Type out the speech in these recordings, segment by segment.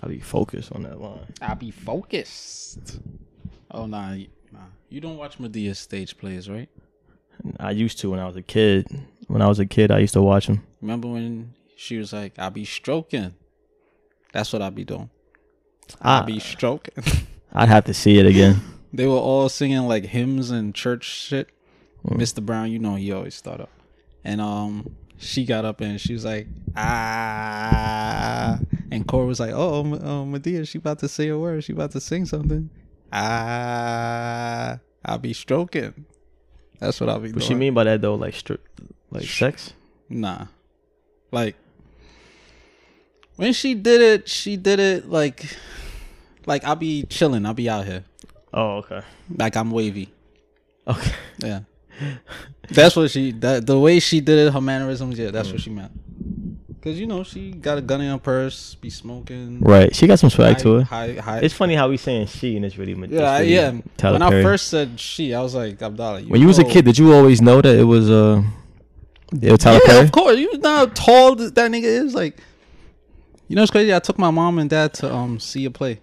I'll be focused on that line. I'll be focused. Oh nah, y- nah. You don't watch Madea's stage plays, right? I used to when I was a kid. When I was a kid, I used to watch them. Remember when she was like, "I'll be stroking." That's what I'll be doing. I, I'll be stroking. I'd have to see it again. they were all singing like hymns and church shit. Mr. Brown, you know he always start up, and um, she got up and she was like, "Ah," and Cora was like, "Oh, oh Madea, she about to say a word. She about to sing something." Ah, I'll be stroking. That's what I'll be What doing. you mean by that though? Like stri- like sex? Nah. Like when she did it, she did it like like I'll be chilling, I'll be out here. Oh, okay. Like I'm wavy. Okay. Yeah. That's what she that the way she did it, her mannerisms, yeah, that's what she meant. Cause you know, she got a gun in her purse, be smoking. Right. She got some swag high- to her. High, high, It's funny how we saying she and it's really it's yeah, really yeah. Tyler when I first said she, I was like, Abdallah. when you was a kid, did you always know that it was uh it was Tyler yeah, Perry? of course. You know how tall that nigga is. Like, you know, it's crazy. I took my mom and dad to um see a play.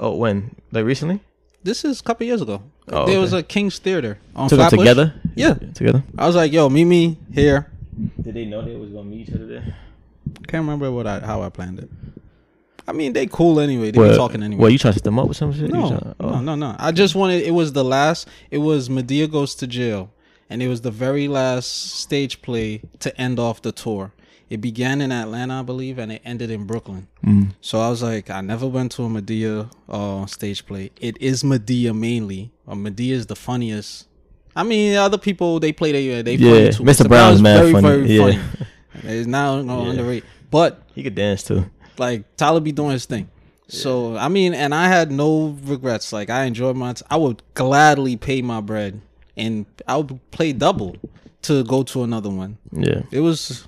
Oh, when? Like recently? This is a couple years ago. Oh, there was okay. a King's Theater on Took them Flatbush. together? Yeah. Together? I was like, "Yo, meet me here." Did they know they was gonna meet each other there? I can't remember what I how I planned it. I mean, they cool anyway. They be talking anyway. Well, you trying to set them up with some shit? No, trying- oh. no, no, no. I just wanted. It was the last. It was Madea goes to jail, and it was the very last stage play to end off the tour. It began in Atlanta, I believe, and it ended in Brooklyn. Mm. So I was like, I never went to a Madea uh, stage play. It is Madea mainly. Uh, Madea is the funniest. I mean, other people they play they they Yeah, funny too. Mr. Brown's mad funny, yeah. It's now no Yeah. underrated, but He could dance too. like Tyler be doing his thing. So I mean, and I had no regrets. Like I enjoyed my. T- I would gladly pay my bread, and I would play double to go to another one. Yeah. It was.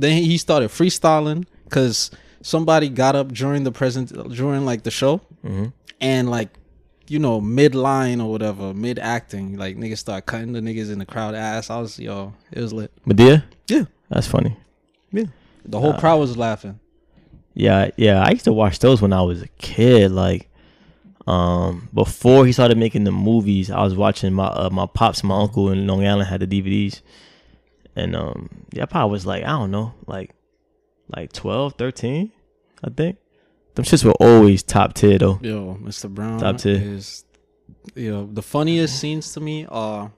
Then he started freestyling because somebody got up during the present during like the show, hmm and like you know mid line or whatever, mid acting, like niggas start cutting the niggas in the crowd ass. I was yo, it was lit. Madea? Yeah, That's funny. yeah. The whole crowd was laughing. Yeah, yeah. I used to watch those when I was a kid. Like, um, before he started making the movies, I was watching my uh, my pops and my uncle in Long Island had the DVDs, and um, yeah, I probably was like I don't know, like like 12, 13, I think. Them shits were always top tier though. Yo, Mr. Brown Top tier. is you know the funniest scenes to me are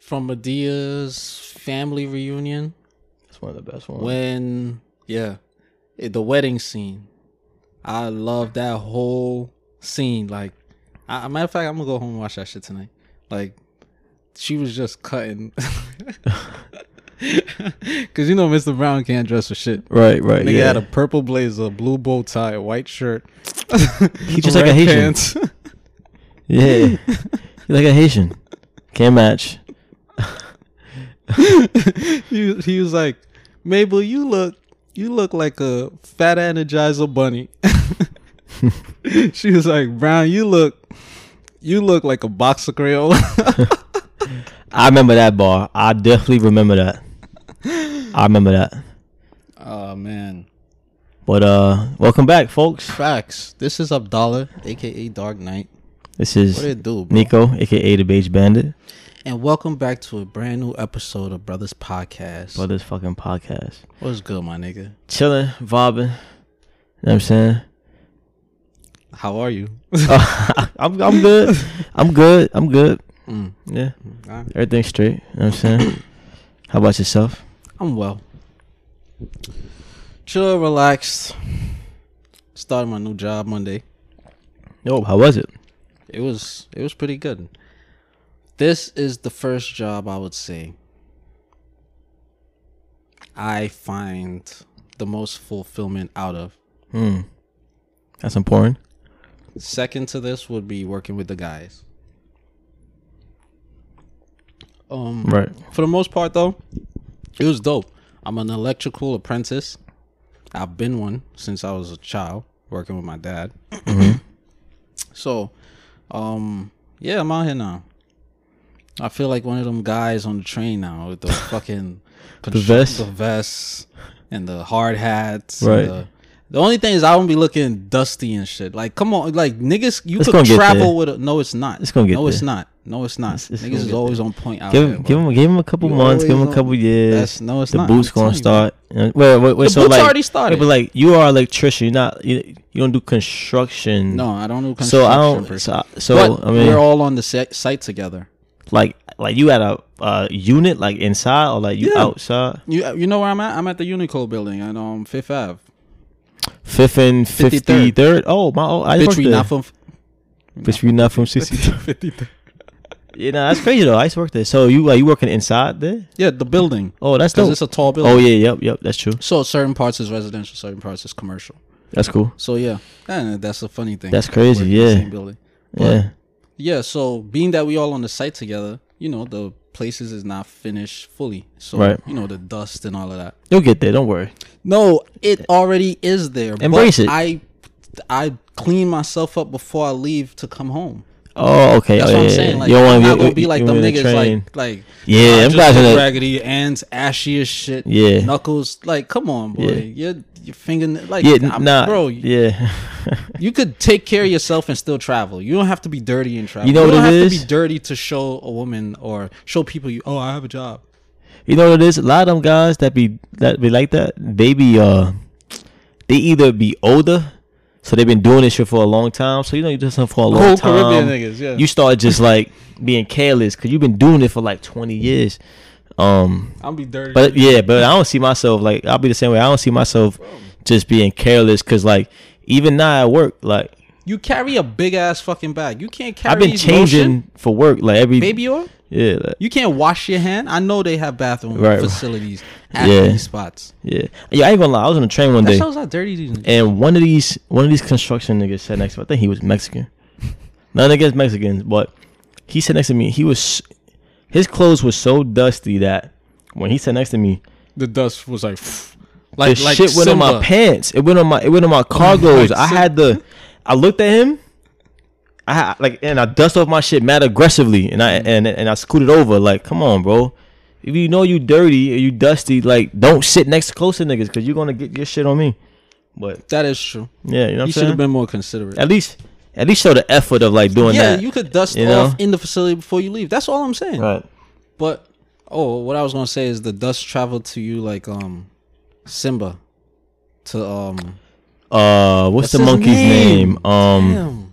from Madea's family reunion That's one of the best ones. when yeah it- the wedding scene. I love that whole scene. Like, I, matter of fact, I'm gonna go home and watch that shit tonight. Like, she was just cutting. Cause you know Mr. Brown can't dress for shit. right, right. Nigga yeah. had a purple blazer, blue bow tie, white shirt. He just like a Haitian. pants. yeah, like a Haitian. Can't match. he, he was like, Mabel, you look you look like a fat energizer bunny. she was like, Brown, you look you look like a box of Crayola. I remember that bar. I definitely remember that. I remember that. oh man. But uh, welcome back, folks. Facts. This is Abdallah, aka Dark Knight. This is What it do, bro? Nico, aka the Beige Bandit, And welcome back to a brand new episode of Brothers Podcast. Brothers fucking podcast. What's good, my nigga? Chilling, vibing. You know what I'm saying? How are you? I'm I'm good. I'm good. I'm good. Mm. Yeah, Alright. everything's straight. You know what I'm saying? How about yourself? I'm well. Chill, relaxed. Started my new job Monday. Yo, how was it? It was it was pretty good. This is the first job I would say I find the most fulfillment out of. Hmm. That's important. Second to this would be working with the guys. Um Right. for the most part though, it was dope. I'm an electrical apprentice. I've been one since I was a child, working with my dad. So, um, yeah, I'm out here now. I feel like one of them guys on the train now with the fucking The vest? the vest, and the hard hats. Right. The, the only thing is I won't be looking dusty and shit. Like, come on, like niggas, you It's could travel with. A, no, it's not. It's gonna get No, it's not. No, it's not. It's- it's niggas is always there. on point out Give there. give him give him a couple You months, give him a couple on- years. No, it's the not. boots gonna you, start. Wait, wait, wait. The so boots like, already started. Yeah, but like you are an electrician. You're not. You, you don't do construction. No, I don't do construction. So I don't. So, so I mean, we're all on the site together. like like you at a uh, unit like inside or like you Yeah. outside. You you know where I'm at? I'm at the Uniqlo building on um Fifth Ave. Fifth and fifty 53rd. third. Oh my! Oh, I Bitch, we not from Bitch, we not from sixty. third. yeah, nah, that's crazy though. I used to work there. So you are you working inside there? Yeah, the building. Oh, that's Because it's a tall building. Oh yeah, yep, yep. That's true. So certain parts is residential, certain parts is commercial. That's cool. So yeah, and that's a funny thing. That's crazy, Working in the yeah. building. But- Yeah. Yeah. So being that we all on the site together, you know, the places is not finished fully. So Right. you know the dust and all of that. You'll get there. Don't worry. No, it already is there. Embrace but it. I I clean myself up before I leave to come home. Oh, okay. That's oh, what I'm yeah, saying. Like you don't get- gonna be like you them niggas like like Yeah, "Oh, I them just guys look are- raggedy hands ashy as shit. Yeah. Knuckles like come on boy. Yeah. Your your finger like Yeah, I'm- nah, bro. Yeah. You could take care of yourself and still travel. You don't have to be dirty and travel. You know don't what it have is? to be dirty to show a woman or show people you. Oh, I have a job. You know what it is? A lot of them guys that be that be like that, they be uh they either be older, so they've been doing this shit for a long time. So you know you do something for a long Whole time. Caribbean niggas, yeah. You start just like being careless because you've been doing it for like twenty years. Um, I'll be dirty. but yeah, but I don't see myself like I'll be the same way. I don't see myself just being careless because like even now at work, like you carry a big ass fucking bag. You can't carry. I've been lotion, changing for work like every baby oil. Yeah, like, You can't wash your hand. I know they have bathroom Right. facilities at Yeah. these spots. yeah, yeah. I ain't gonna lie. I was on a train one That day. shows how dirty these. And one of these one of these construction niggas sat next to me. I think he was Mexican. None against Mexicans, but he sat next to me. He was his clothes were so dusty that when he sat next to me, The dust was like, the shit went on my pants. It went on my it went on my cargos. I had the I looked at him. I like and I dust off my shit mad aggressively and I and and I scooted over like come on bro. If you know you dirty or you dusty, like don't sit next to closer niggas because you're gonna get your shit on me. But That is true. yeah, you know what You should have been more considerate. At least, at least show the effort of like doing yeah, that. Yeah, you could dust you off know? in the facility before you leave. That's all I'm saying. right. But oh, what I was gonna say is the dust traveled to you like um Simba to um Uh, what's, What's the monkey's name? name? Um, damn,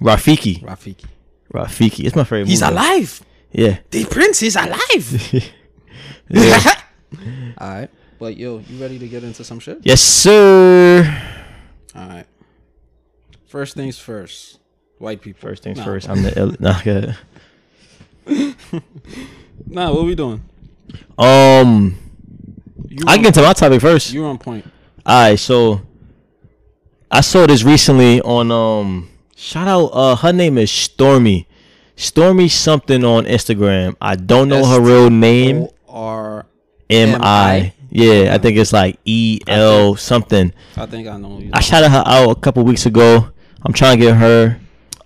Rafiki. Rafiki. Rafiki. It's my favorite. He's movie. alive. Yeah. The prince is alive. yeah. all right, but yo, you ready to get into some shit? yes, sir. All right. First things first. White people. First things Nah, first. I'm the. Ill- nah, okay. Nah, what we doing? Um, I get to my topic first. You're on point. All right, so I saw this recently on um. Shout out. Uh, her name is Stormy. Stormy something on Instagram. I don't know her real name. O R. M M.I.? Yeah, I think it's like E L something. I think I know. you I shouted her out a couple weeks ago. I'm trying to get her.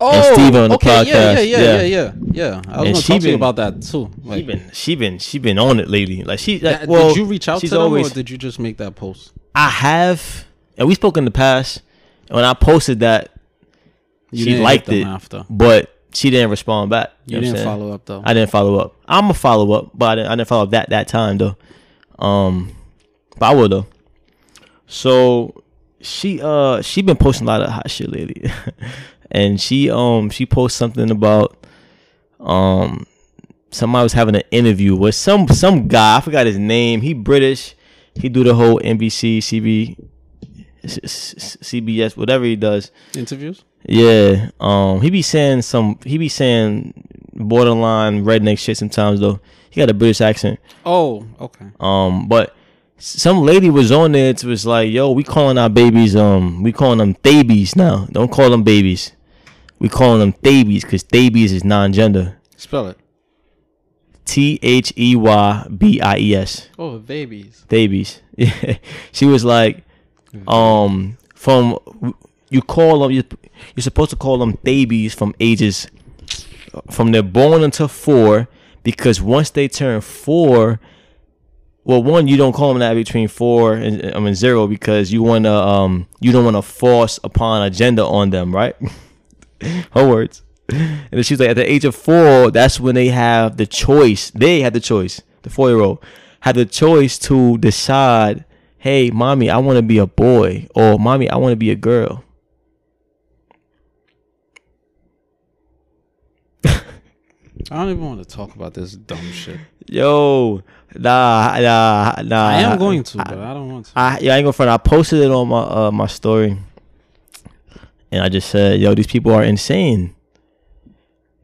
Oh, Steve on the okay, Yeah, podcast, yeah, yeah. yeah, yeah, yeah. I was And gonna talk to you about that too. She been she been she been on it lately. Like she like, well, did you reach out to them or did you just make that post? I have, and we spoke in the past. When I posted that, You she liked it, after. but she didn't respond back. You, know what I'm didn't saying? follow up though. I didn't follow up. I'm a follow up, but I didn't, I didn't follow up that that time though. Um, but I will though. So she uh she been posting a lot of hot shit lately, and she um she posted something about um somebody was having an interview with some some guy I forgot his name. He British. He do the whole NBC, CB, CBS, whatever he does. Interviews. Yeah, um, he be saying some. He be saying borderline redneck shit sometimes though. He got a British accent. Oh, okay. Um, but some lady was on there. It was like, yo, we calling our babies. Um, we calling them babies now. Don't call them babies. We calling them theybies because theybies is non-gender. Spell it. T H E Y B I E S. Oh, theybies. Theybies. Yeah. she was like, um, from you call them. You, you're supposed to call them babies from ages from they're born until four, because once they turn four, well, one, you don't call them that between four and I mean zero because you want to um you don't want to force upon a gender on them, right? Her words. And then she's like, at the age of four, that's when they have the choice. They had the choice. The four year old had the choice to decide, hey, mommy, I want to be a boy, or mommy, I want to be a girl. I don't even want to talk about this dumb shit. Yo, nah, nah, nah. I am going to, but I don't want to. I yeah, I ain't gonna front. I posted it on my uh, my story, and I just said, "Yo, these people are insane."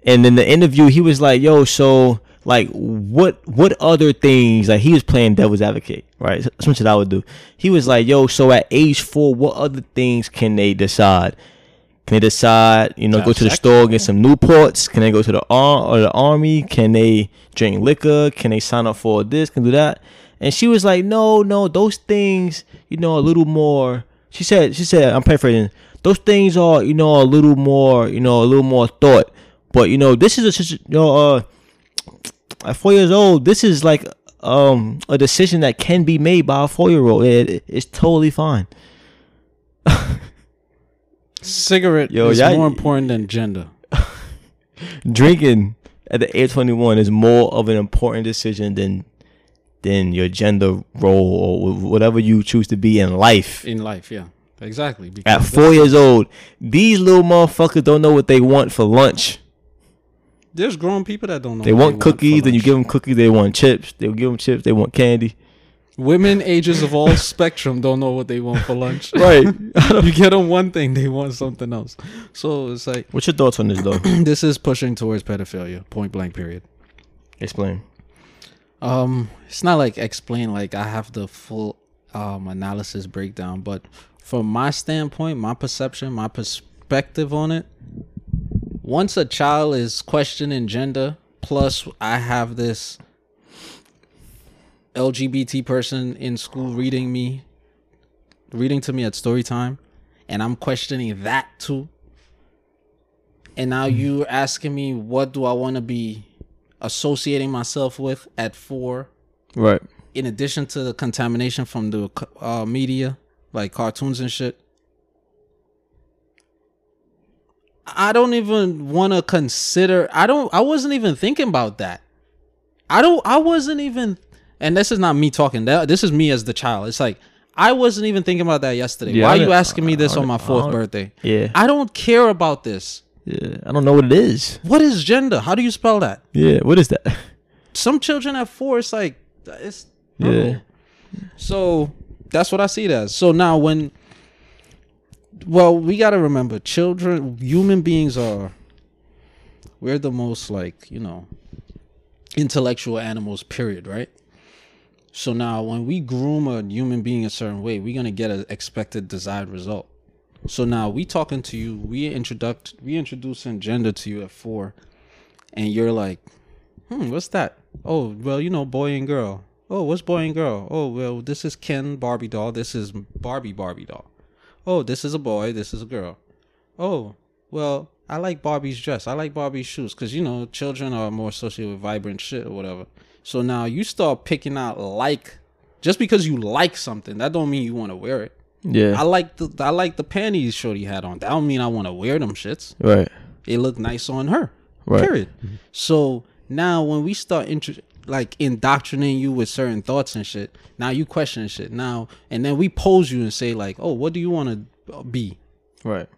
And in the interview, he was like, "Yo, so like, what what other things?" Like he was playing devil's advocate, right? Some shit I would do. He was like, "Yo, so at age four, what other things can they decide?" Can they decide, you know, go to the store, get some Newports? Can they go to the ar- or the army? Can they drink liquor? Can they sign up for this? Can do that? And she was like, no, no, those things, you know, a little more. She said, she said, I'm paraphrasing. Those things are, you know, a little more, you know, a little more thought. But you know, this is a, you know, uh, at four years old, this is like um a decision that can be made by a four year old. It, it- it's totally fine. Cigarette Yo, is more important than gender. drinking at the age 21 is more of an important decision than than your gender role or whatever you choose to be in life in life. Yeah, exactly. at four years old these little motherfuckers don't know what they want for lunch there's grown people that don't know. they want cookies for and you give them cookies they want chips they'll give them chips they want candy women ages of all spectrum don't know what they want for lunch. right you get them one thing, they want something else. So it's like what's your thoughts on this though this is pushing towards pedophilia. Point blank. Period. explain Um, it's not like explain like I have the full um analysis breakdown, but from my standpoint, my perception, my perspective on it, once a child is questioning gender, plus I have this LGBT person in school reading me, reading to me at story time, and I'm questioning that too. And now you're asking me what do I want to be associating myself with at four, right in addition to the contamination from the uh, media, like cartoons and shit. I don't even want to consider. I don't. I wasn't even thinking about that. I don't. I wasn't even. And this is not me talking. That this is me as the child. It's like I wasn't even thinking about that yesterday. Yeah, Why are you asking me this on my fourth birthday? yeah I don't care about this. yeah i don't know what it is What is gender? How do you spell that? yeah what is that Some children at four, it's like it's yeah So that's what I see it as. So now when well, we gotta remember children human beings are we're the most like, you know, intellectual animals, period, right? So now when we groom a human being a certain way, we're gonna get an expected desired result. So now we talking to you, we introduct we introducing gender to you at four, and you're like, hmm, what's that? Oh, well, you know, boy and girl. Oh, what's boy and girl? Oh, well, this is Ken Barbie doll. This is Barbie Barbie doll. Oh, this is a boy. This is a girl. Oh, well, I like Barbie's dress. I like Barbie's shoes because you know children are more associated with vibrant shit or whatever. So now you start picking out like, just because you like something, that don't mean you want to wear it. yeah I like the I like the panties Shorty had on. That don't mean I want to wear them shits right it looked nice on her. Right. Period. So now when we start intro- like indoctrinating you with certain thoughts and shit, now you question shit. Now and then we pose you and say like, "Oh, what do you want to be?" right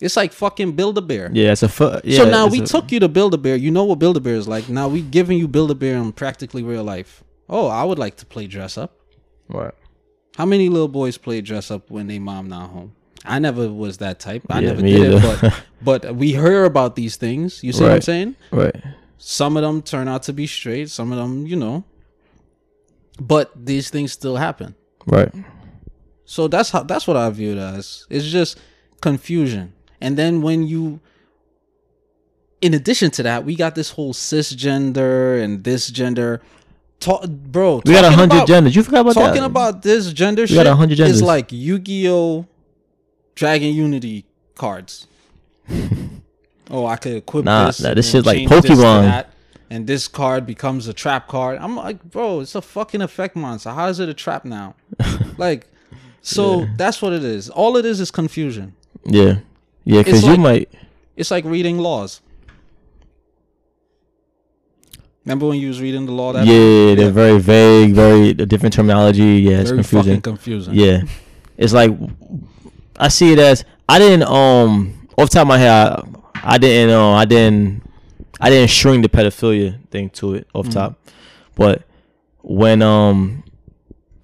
It's like fucking Build a Bear. yeah it's a fu- yeah, so now we a- took you to Build a Bear. You know what Build a Bear is like. Now we giving you Build a Bear in practically real life. Oh, I would like to play dress up. right How many little boys play dress up when they mom not home? I never was that type. I Yeah, never did either. it, but but we hear about these things. You see what I'm saying? right Some of them turn out to be straight. Some of them, you know. But these things still happen. right So that's how that's what I view it as. It's just confusion. And then when you in addition to that, we got this whole cisgender and this gender talk bro. we got a hundred about- genders you forgot about talking that about this gender We shit got a hundred is genders. like Yu-Gi-Oh! Dragon Unity cards. oh, I could equip Nah, this. nah, this shit like change this Pokemon. and this card becomes a trap card. I'm like, bro, it's a fucking effect monster. How is it a trap now? like, so that's what it is. All it is is confusion. Yeah, yeah, because It's you might. It's like reading laws. Remember when you was reading the law? That Yeah, they're very vague, very different terminology. Yeah, it's very confusing. fucking confusing. Yeah, it's like I see it as I didn't um off the top of my head I, I didn't um I didn't I didn't string the pedophilia thing to it off top, but when um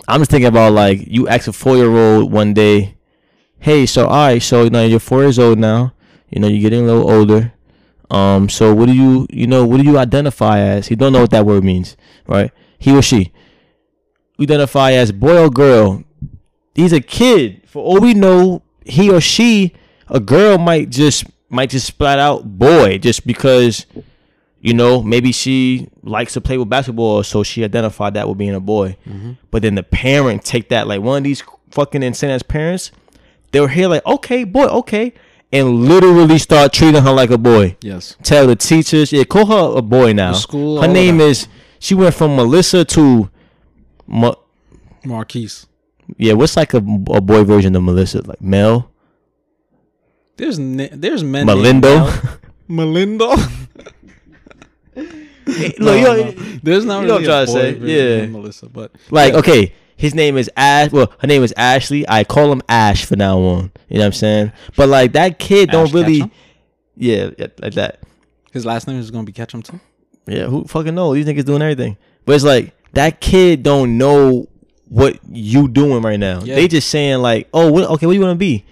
I'm just thinking about like you ask a four year old one day, hey, so all right, so you know you're four years old now, you know you're getting a little older. Um, so what do you, you know, what do you identify as? He don't know what that word means, right? He or she. Identify as boy or girl. He's a kid. For all we know, he or she, a girl might just might just splat out boy just because, you know, maybe she likes to play with basketball, so she identified that with being a boy. Mm-hmm. But then the parent take that like one of these fucking insane ass parents, they were here like, okay, boy, okay, and literally start treating her like a boy Yes. tell the teachers, yeah, call her a boy now. The school, her name that. is. She went from Melissa to, Ma, Marquise. yeah. What's like a, a boy version of Melissa? Like Mel, There's na- there's men. named Melindo. Mel. Melindo. Look, No, you know, no. There's not you know really what I'm a trying to boy say, yeah. Melissa, but like yeah. okay, his name is Ash. Well, her name is Ashley. I call him Ash for now on. You know what I'm saying? But like that kid don't really, Ketchum? yeah, yeah, like that. his last name is gonna be Ketchum too. Yeah, who fucking know? These niggas doing everything. But it's like that kid don't know what you doing right now. Yeah. They just saying like, oh, what, okay, what you want to be?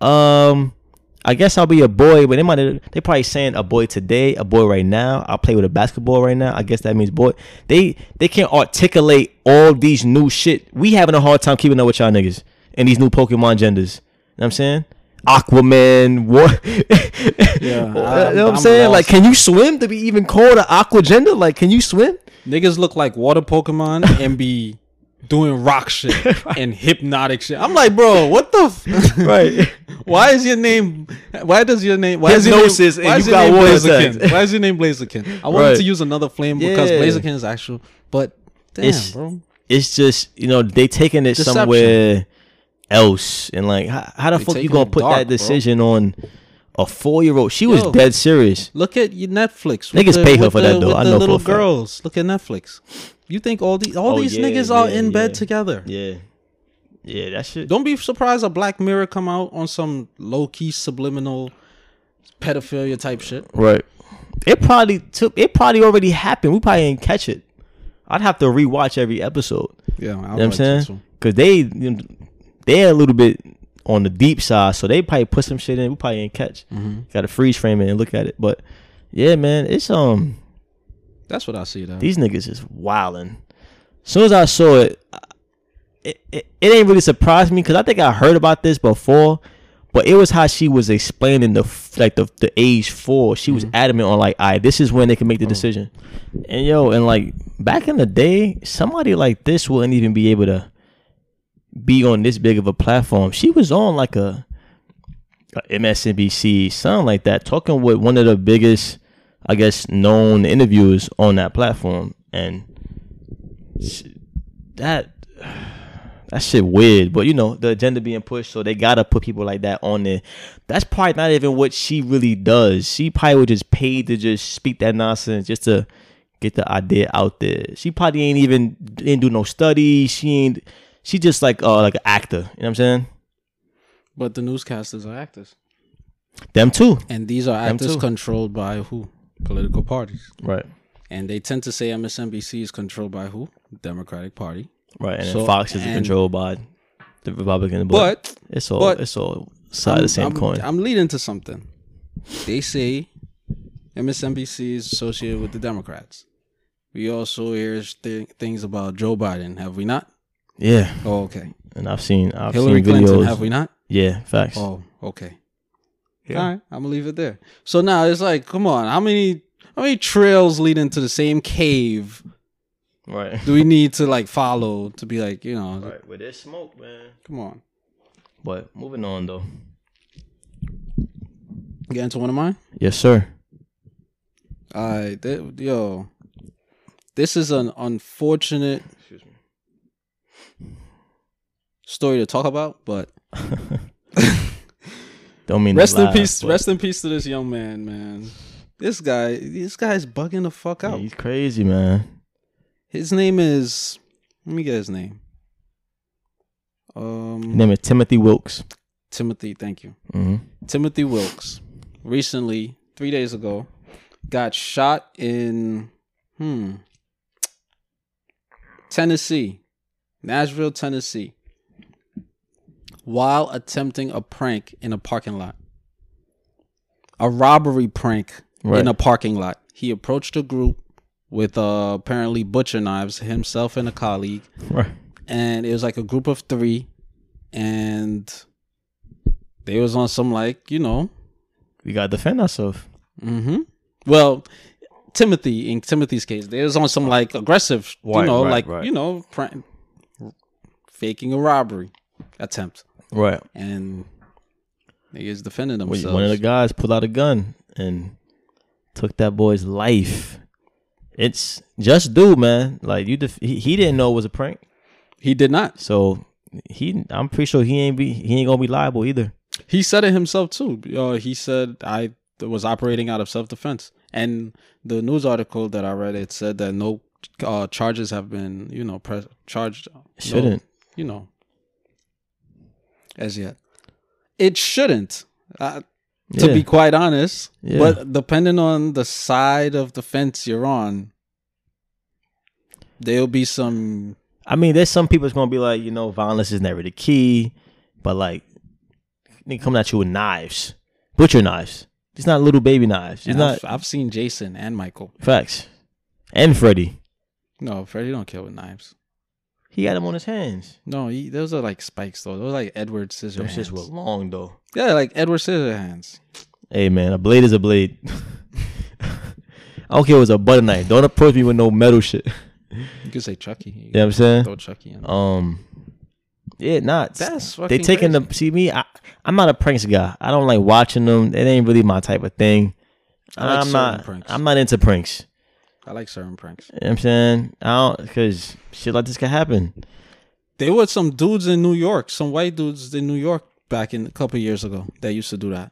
Um, I guess I'll be a boy, but they might they probably saying a boy today, a boy right now. I'll play with a basketball right now. I guess that means boy. They they can't articulate all these new shit. We having a hard time keeping up with y'all niggas and these new Pokemon genders. You know what I'm saying? Aquaman, what? Yeah, you know I'm- what I'm I'm saying? Like, can you swim to be even called an aqua gender? Like, can you swim? Niggas look like water Pokemon and be doing rock shit and hypnotic shit. I'm like, bro, what the? F- Right. Why is your name? Why does your name? Why Hypnosis is your name? and Why you is your got name Blaziken? Why is your name Blaziken? I wanted Right. to use another flame because Yeah. Blaziken is actual, but damn, It's- bro. It's just you know they taking it Deception. somewhere else and like how, how the They fuck you gonna put dark, that bro. decision on a four year old? She was dead serious. Look at your Netflix. Niggas pay her for that, though. I the know for little a fact. girls. Look at Netflix. You think all these all Oh, these yeah, niggas are yeah, in bed together? Yeah, yeah, that shit. Don't be surprised a Black Mirror come out on some low key subliminal pedophilia type shit. Right. It probably took. It probably already happened. We probably didn't catch it. I'd have to rewatch every episode. Yeah, I You know what I'm saying? Cause they you know, they're a little bit on the deep side, so they probably put some shit in. We probably ain't catch. Mm-hmm. Got to freeze frame it and look at it. But yeah, man, it's um That's what I see though. these niggas is wildin'. As soon as I saw it, it it, it ain't really surprised me because I think I heard about this before. But it was how she was explaining the like the the age four. She was mm-hmm. adamant on like, "I this is when they can make the oh. decision." And yo, and like back in the day, somebody like this wouldn't even be able to be on this big of a platform. She was on like a, a MSNBC, something like that, talking with one of the biggest, I guess, known interviewers on that platform, and that that shit weird. But you know, the agenda being pushed, so they gotta put people like that on there. That's probably not even what she really does. She probably was just paid to just speak that nonsense, just to get the idea out there. She probably ain't even didn't do no studies. She ain't. She just like uh like an actor. You know what I'm saying? but the newscasters are actors, Them too. and these are Them actors too. controlled by who? Political parties. Right. And they tend to say MSNBC is controlled by who? Democratic Party. Right. And So- Fox is and- controlled by the Republican. But, But it's all but- it's all side of the same I'm, coin. I'm leading to something. They say MSNBC is associated with the Democrats. We also hear th- things about Joe Biden, have we not? yeah. Oh, okay. And I've seen I've Hillary seen videos. Clinton, have we not? Yeah. Facts. Oh, okay. Yeah. All right, I'm gonna leave it there. So now it's like, come on, how many how many trails lead into the same cave Right. do we need to like follow to be like, you know, Right. With this smoke, man. come on. But moving on though. Get into one of mine. Yes, sir. All right, th- yo, this is an unfortunate story to talk about, but Don't mean rest in peace. but Rest in peace to this young man, man. This guy, this guy's bugging the fuck yeah, out. he's crazy, man. His name is. Let me get his name. Um, His name is Timothy Wilkes. Timothy. Thank you. hmm Timothy Wilkes recently, three days ago, got shot in hmm Tennessee, Nashville, Tennessee, while attempting a prank in a parking lot. A robbery prank Right. in a parking lot. He approached a group with uh, apparently butcher knives, himself and a colleague, Right. and it was like a group of three, and they was on some like you know We gotta defend ourselves. Mm-hmm. Well, Timothy, in Timothy's case, they was on some like aggressive, you know, right, like right. you know, prank, faking a robbery attempt, Right. and he is defending themselves. One of the guys pulled out a gun and took that boy's life. It's just dude, man. Like you, def- he, he didn't know it was a prank, he did not. so he. I'm pretty sure he ain't be he ain't gonna be liable either. He said it himself too. Uh, he said I was operating out of self defense, and the news article that I read it said that no uh, charges have been, you know, press charged. Shouldn't. you know, as yet. It shouldn't. Uh, to Yeah. be quite honest. Yeah. But depending on the side of the fence you're on, there'll be some. I mean, there's some people that's gonna be like, you know, violence is never the key, but like, they come at you with knives, butcher knives. It's not little baby knives. It's not I've, I've seen Jason and Michael. facts. And Freddy. No, Freddy don't kill with knives. He had them on his hands. No, he, those are like spikes though. Those are like Edward Those Scissorhands. shits were long though. Yeah, like Edward Scissorhands. Hey man, a blade is a blade. I don't care if it's a butter knife. Don't approach me with no metal shit. You could say Chucky. You know what I'm saying? Throw Chucky in. Um, yeah, not. That's they fucking taking the see me. I, I'm not a pranks guy. I don't like watching them. It ain't really my type of thing. I like I'm certain not. pranks. I'm not into pranks. I like certain pranks. You know what I'm saying I don't because shit like this can happen. There were some dudes in New York, some white dudes in New York back in a couple years ago that used to do that.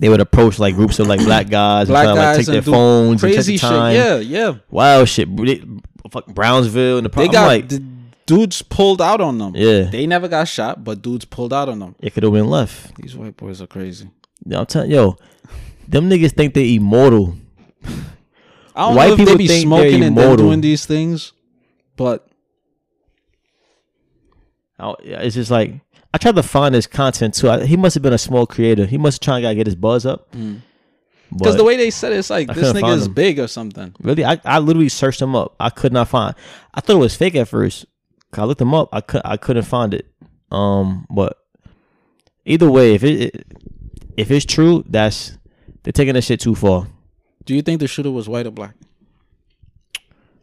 They would approach like groups of like black guys, Black and try to, like, guys take their phones, and check Crazy the shit. Yeah, yeah. wild shit. They, fuck Brownsville and the. They got like, the dudes pulled out on them. yeah, They never got shot, but dudes pulled out on them. it could have been left. These white boys are crazy. I'm telling yo, them niggas think they immortal. I don't White know if they people be think smoking they're and then immortal. doing these things, but I- yeah, It's just like I tried to find his content too. I, he must have been a small creator. He must have trying to get his buzz up. because But the way they said it, it's like I this couldn't nigga find is him. big or something. really, I, I literally searched him up. I could not find. I thought it was fake at first. 'Cause I looked him up. I could I couldn't find it. Um, but either way, if it, it if it's true, that's they're taking this shit too far. Do you think the shooter was white or black?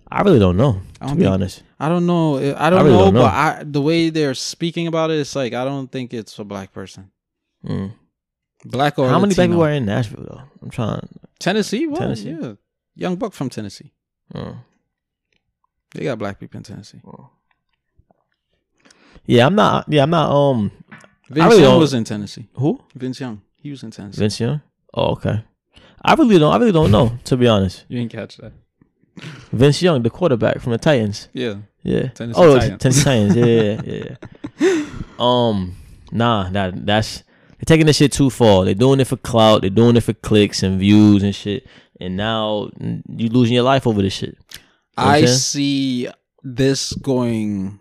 I really don't know. I To don't be think- honest, I don't know. I don't really know, don't know. but I, the way they're speaking about it, it's like I don't think it's a black person. Mm. Black or how many black people are in Nashville though? I'm trying. Tennessee? Well, Tennessee? yeah. Young Buck from Tennessee. Uh, They got black people in Tennessee. yeah, I'm not. Yeah, I'm not. Um, Vince really Young was in Tennessee. who? Vince Young. He was in Tennessee. Vince Young. Oh, okay. I really don't. I really don't know. To be honest, You didn't catch that. Vince Young, the quarterback from the Titans. Yeah. Yeah. Tennessee oh, Titans. Tennessee Titans. Yeah, yeah, yeah. um, nah, that that's they're taking this shit too far. They're doing it for clout. They're doing it for clicks and views and shit. And now you losing your life over this shit. You know I see this going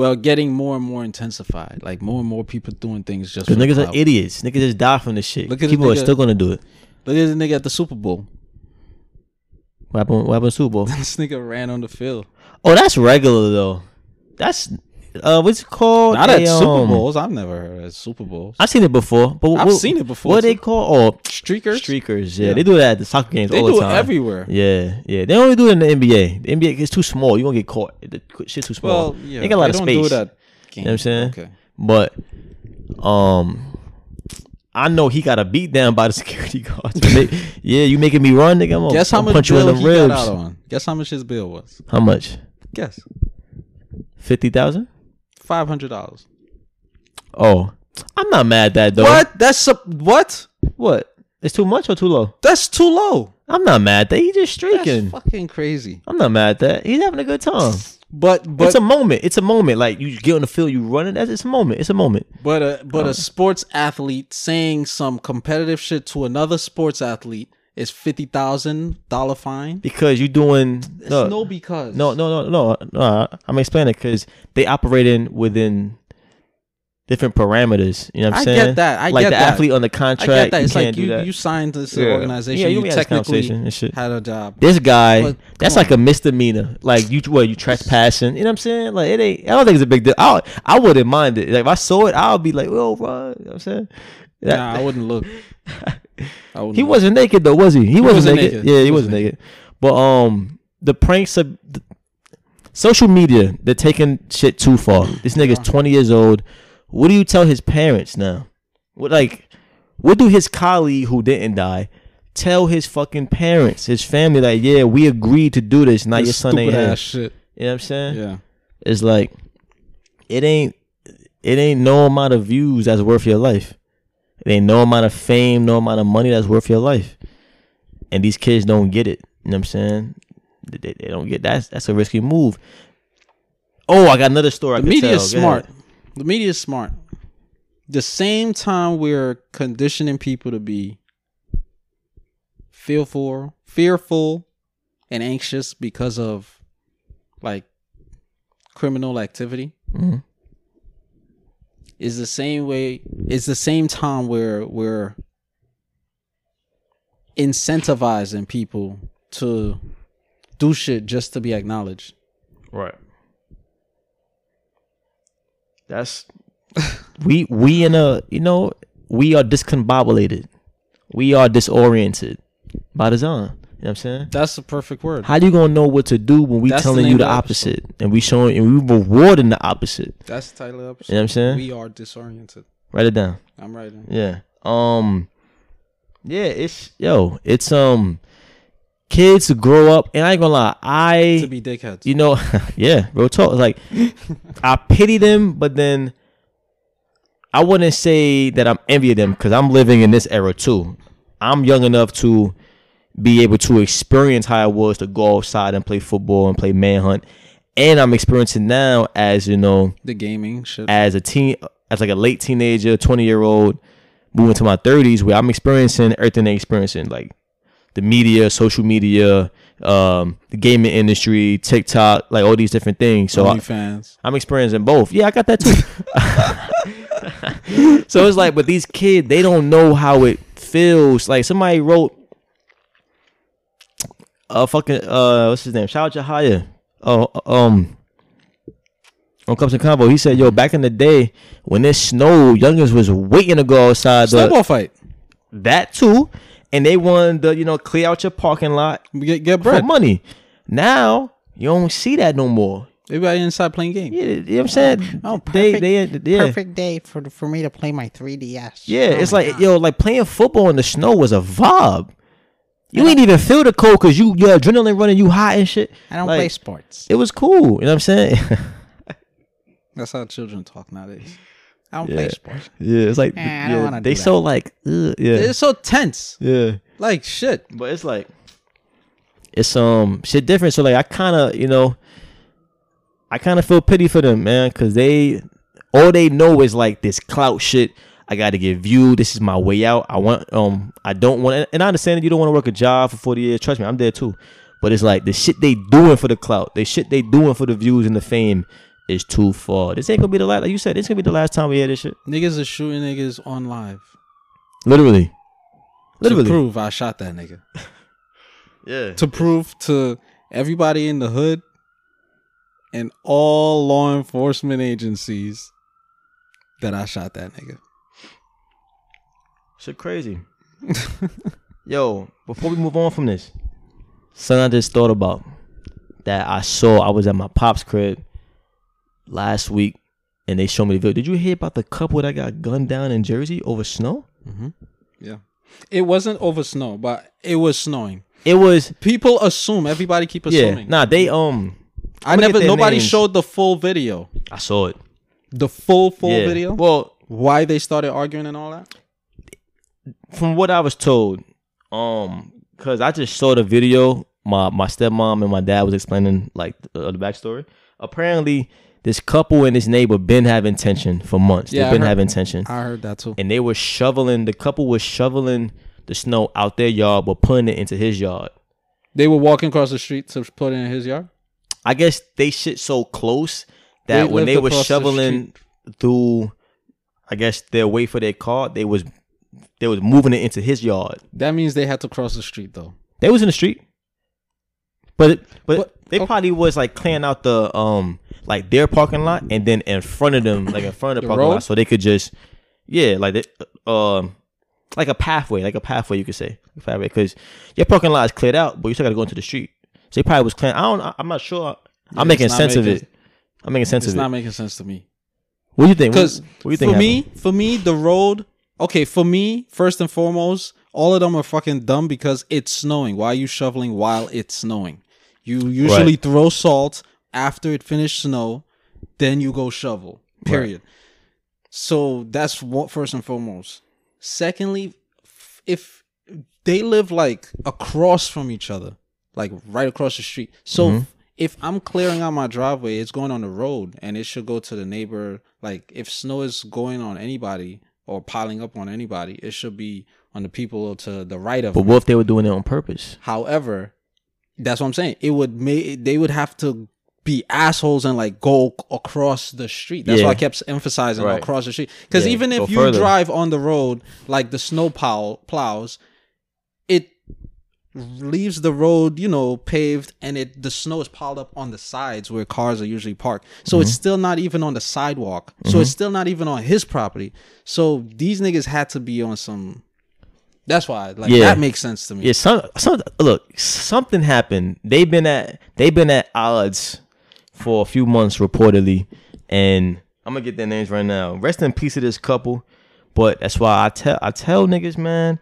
well, getting more and more intensified. Like more and more people doing things just Cause for the niggas are idiots. Niggas just die from this shit. Look at People are still gonna do it. Look at this nigga at the Super Bowl. What happened? What happened Super Bowl? this nigga ran on the field. Oh, that's regular though. That's uh, what's it called? Not A, at Super um, Bowls. I've never heard of Super Bowls. I've seen it before, but I've what, seen it before, What they call? Oh, Streakers. streakers. Yeah, Yeah. they do that at the soccer games They all do the it everywhere. Yeah, yeah. They only do it in the NBA. The NBA is too small. You gonna get caught. The shit's too small. Well, yeah. they got a lot they of don't space. do it at games. You know what I'm saying? Okay. But um, I know he got a beat down by the security guards. Yeah, you making me run, nigga. I'm Guess how much punch you in the he ribs. got out on? Guess how much his bill was? How much? Guess. Fifty thousand? Five hundred dollars. Oh, I'm not mad at that though. What? That's a, what? What? It's too much or too low? That's too low. I'm not mad at that. He just That's streaking. fucking crazy. I'm not mad at that. He's having a good time. But but it's a moment. It's a moment. Like you get on the field, you running. That's it's a moment. It's a moment. but a but Oh. a sports athlete saying some competitive shit to another sports athlete is fifty thousand dollar fine. Because you're doing It's no, no because no, no, no, no, no. I'm explaining because they operating within different parameters. You know what I'm I saying? get that. I like get the that. athlete on the contract. I get that. It's like you that. you signed this Yeah. organization. Yeah, you you technically and shit. had a job. This guy, But that's come like a misdemeanor. Like you, what you trespassing? You know what I'm saying? Like it ain't. I don't think it's a big deal. I I wouldn't mind it. Like if I saw it, I'll be like, oh, bro. You know what I'm saying? That- Nah, I wouldn't look. I wouldn't he look. wasn't naked though, was he? He, wasn't, wasn't naked. naked. Yeah, he, He wasn't wasn't naked. But um, the pranks of the, social media, they're taking shit too far. This nigga's 20 years old. What do you tell his parents now? What like, what do his colleague who didn't die tell his fucking parents, his family? Like, yeah, we agreed to do this. Not This your son ain't ass shit. You know what I'm saying? Yeah. It's like, it ain't, it ain't no amount of views that's worth your life. It ain't no amount of fame, no amount of money that's worth your life. And these kids don't get it. You know what I'm saying? They, they- don't get that's that's a risky move. Oh, I got another story. The media is smart. The media is smart. The same time we're conditioning people to be fearful, fearful, and anxious because of like criminal activity. Mhm. Is the same way. It's the same time where we're incentivizing people to do shit just to be acknowledged. Right. That's we we in a you know we are discombobulated. We are disoriented by design. You know what I'm saying? That's the perfect word. How you gonna know what to do when we That's telling you the of the opposite and we showing and we rewarding the opposite? That's the title of the episode. You know what I'm saying? We are disoriented. Write it down. I'm writing. Yeah. Um. Yeah. It's yo. It's um. Kids grow up, and I ain't gonna lie. I To be dickheads. you know, yeah, real talk. Like, I pity them, but then I wouldn't say that I'm envy of them because I'm living in this era too. I'm young enough to be able to experience how it was to go outside and play football and play manhunt, and I'm experiencing now as you know, the gaming shit. as a teen, as like a late teenager, 20 year old, moving to my 30s, where I'm experiencing everything they experiencing, like the media, social media, um, the gaming industry, TikTok, like all these different things. So I, OnlyFans. I'm experiencing both. Yeah, I got that too. so it's like, but these kids, they don't know how it feels. Like somebody wrote a fucking uh, what's his name? Shout out Jahaya. Oh, um, on Cups and Combo, he said, "Yo, back in the day when it snowed, youngers was waiting to go outside. The, Snowball fight. that too, and they wanted to, you know, clear out your parking lot Get get for bread. money. Now you don't see that no more. Everybody inside playing games. Yeah, you know what I'm saying? Oh, they, perfect, they, yeah, perfect day for for me to play my 3ds. yeah. Oh it's like God. yo, like playing football in the snow was a vibe. You ain't even feel the cold because you your adrenaline running, you hot and shit. I don't like, play sports. It was cool. You know what I'm saying? That's how children talk nowadays. I don't yeah. play sports. yeah, it's like Eh, I don't yeah, they do so like ugh, yeah, It's so tense. yeah. Like shit. But it's like it's um shit different. So like I kind of you know I kind of feel pity for them, man, because they all they know is like this clout shit. I got to get viewed. This is my way out. I want um I don't want and I understand that you don't want to work a job for forty years. Trust me, I'm there too. But it's like the shit they doing for the clout, the shit they doing for the views and the fame is too far. This ain't gonna be the last. Like you said, this gonna be the last time we hear this shit. Niggas are shooting niggas on live. Literally, literally. To prove I shot that nigga. yeah. to prove to everybody in the hood and all law enforcement agencies that I shot that nigga. Shit crazy. Yo, before we move on from this, something I just thought about that I saw. I was at my pop's crib last week, and they showed me the video. Did you hear about the couple that got gunned down in Jersey over snow? Yeah. It wasn't over snow, but it was snowing. it was People assume. Everybody keep yeah. assuming. Nah, they um. I never. Nobody names. showed the full video. I saw it. The full full yeah. video. Well, Why they started arguing and all that? From what I was told, um, because I just saw the video. My my stepmom and my dad was explaining like the, the backstory. Apparently, this couple and this neighbor been having tension for months. Yeah, They've been heard- having tension, I heard that too. and they were shoveling. The couple was shoveling the snow out their yard, but putting it into his yard. They were walking across the street to put it in his yard. I guess they shit so close that They when they were across the shoveling through, I guess their way for their car, they was they was moving it into his yard. That means they had to cross the street though. They was in the street, but it, but, But- they okay. probably was like clearing out the um like their parking lot and then in front of them like in front of the, The parking road? lot so they could just yeah like they, um like a pathway like a pathway you could say pathway because your parking lot is cleared out but you still got to go into the street so they probably was clearing I don't I'm not sure Yeah, I'm making sense of it I'm making sense of it It's not making sense to me. what do you think Because what, what do you think for me, for me, the road. Okay, for me, first and foremost, all of them are fucking dumb because it's snowing. Why are you shoveling while it's snowing? You usually Right. throw salt after it finished snow, then you go shovel. Period. So that's what first and foremost. Secondly, if they live like across from each other, like right across the street. So Mm-hmm. if I'm clearing out my driveway, it's going on the road and it should go to the neighbor. Like if snow is going on anybody or piling up on anybody, it should be on the people to the right of but me. what if they were doing it on purpose However, that's what I'm saying. It would make they would have to be assholes and like go across the street. That's why I kept emphasizing Right. across the street. Because Yeah, even go if you further. drive on the road like the snow plow plows, it leaves the road, you know, paved and it the snow is piled up on the sides where cars are usually parked. So Mm-hmm. it's still not even on the sidewalk. So it's still not even on his property. So these niggas had to be on some that's why like Yeah. that makes sense to me. Yeah, some some look, something happened. They've been at they've been at odds for a few months reportedly, and I'm gonna get their names right now. Rest in peace to this couple, but that's why I tell I tell niggas, man,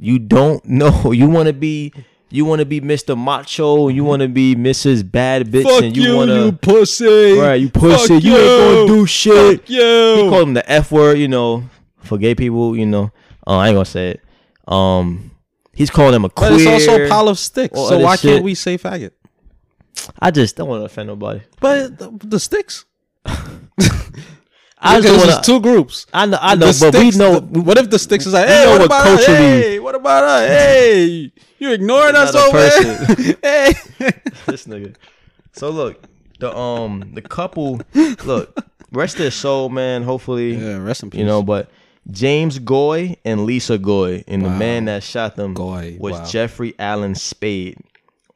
you don't know. You want to be you want to be Mr. Macho, you want to be Mrs. Bad Bitch, and you, want to you pussy. right, you pussy, Fuck you ain't gonna do shit. Fuck He you. called him the F word, you know, for gay people, you know. Uh, I ain't gonna say it. Um, he's calling him a queer. But it's also a pile of sticks. So why shit. can't we say faggot? I just don't want to offend nobody. But the, the sticks. I Because just wanna, two groups. I know, I know, The but we know. the- what if the sticks is like, hey, what what about us? culturally- Hey, what about us? Hey, you ignoring us over person. here? hey. this nigga. So look, the um, the couple, look, rest their soul, man. Hopefully, Yeah, rest in peace. you know. But James Goy and Lisa Goy, and the man that shot them Goy, was wow. Jeffrey Allen Spade.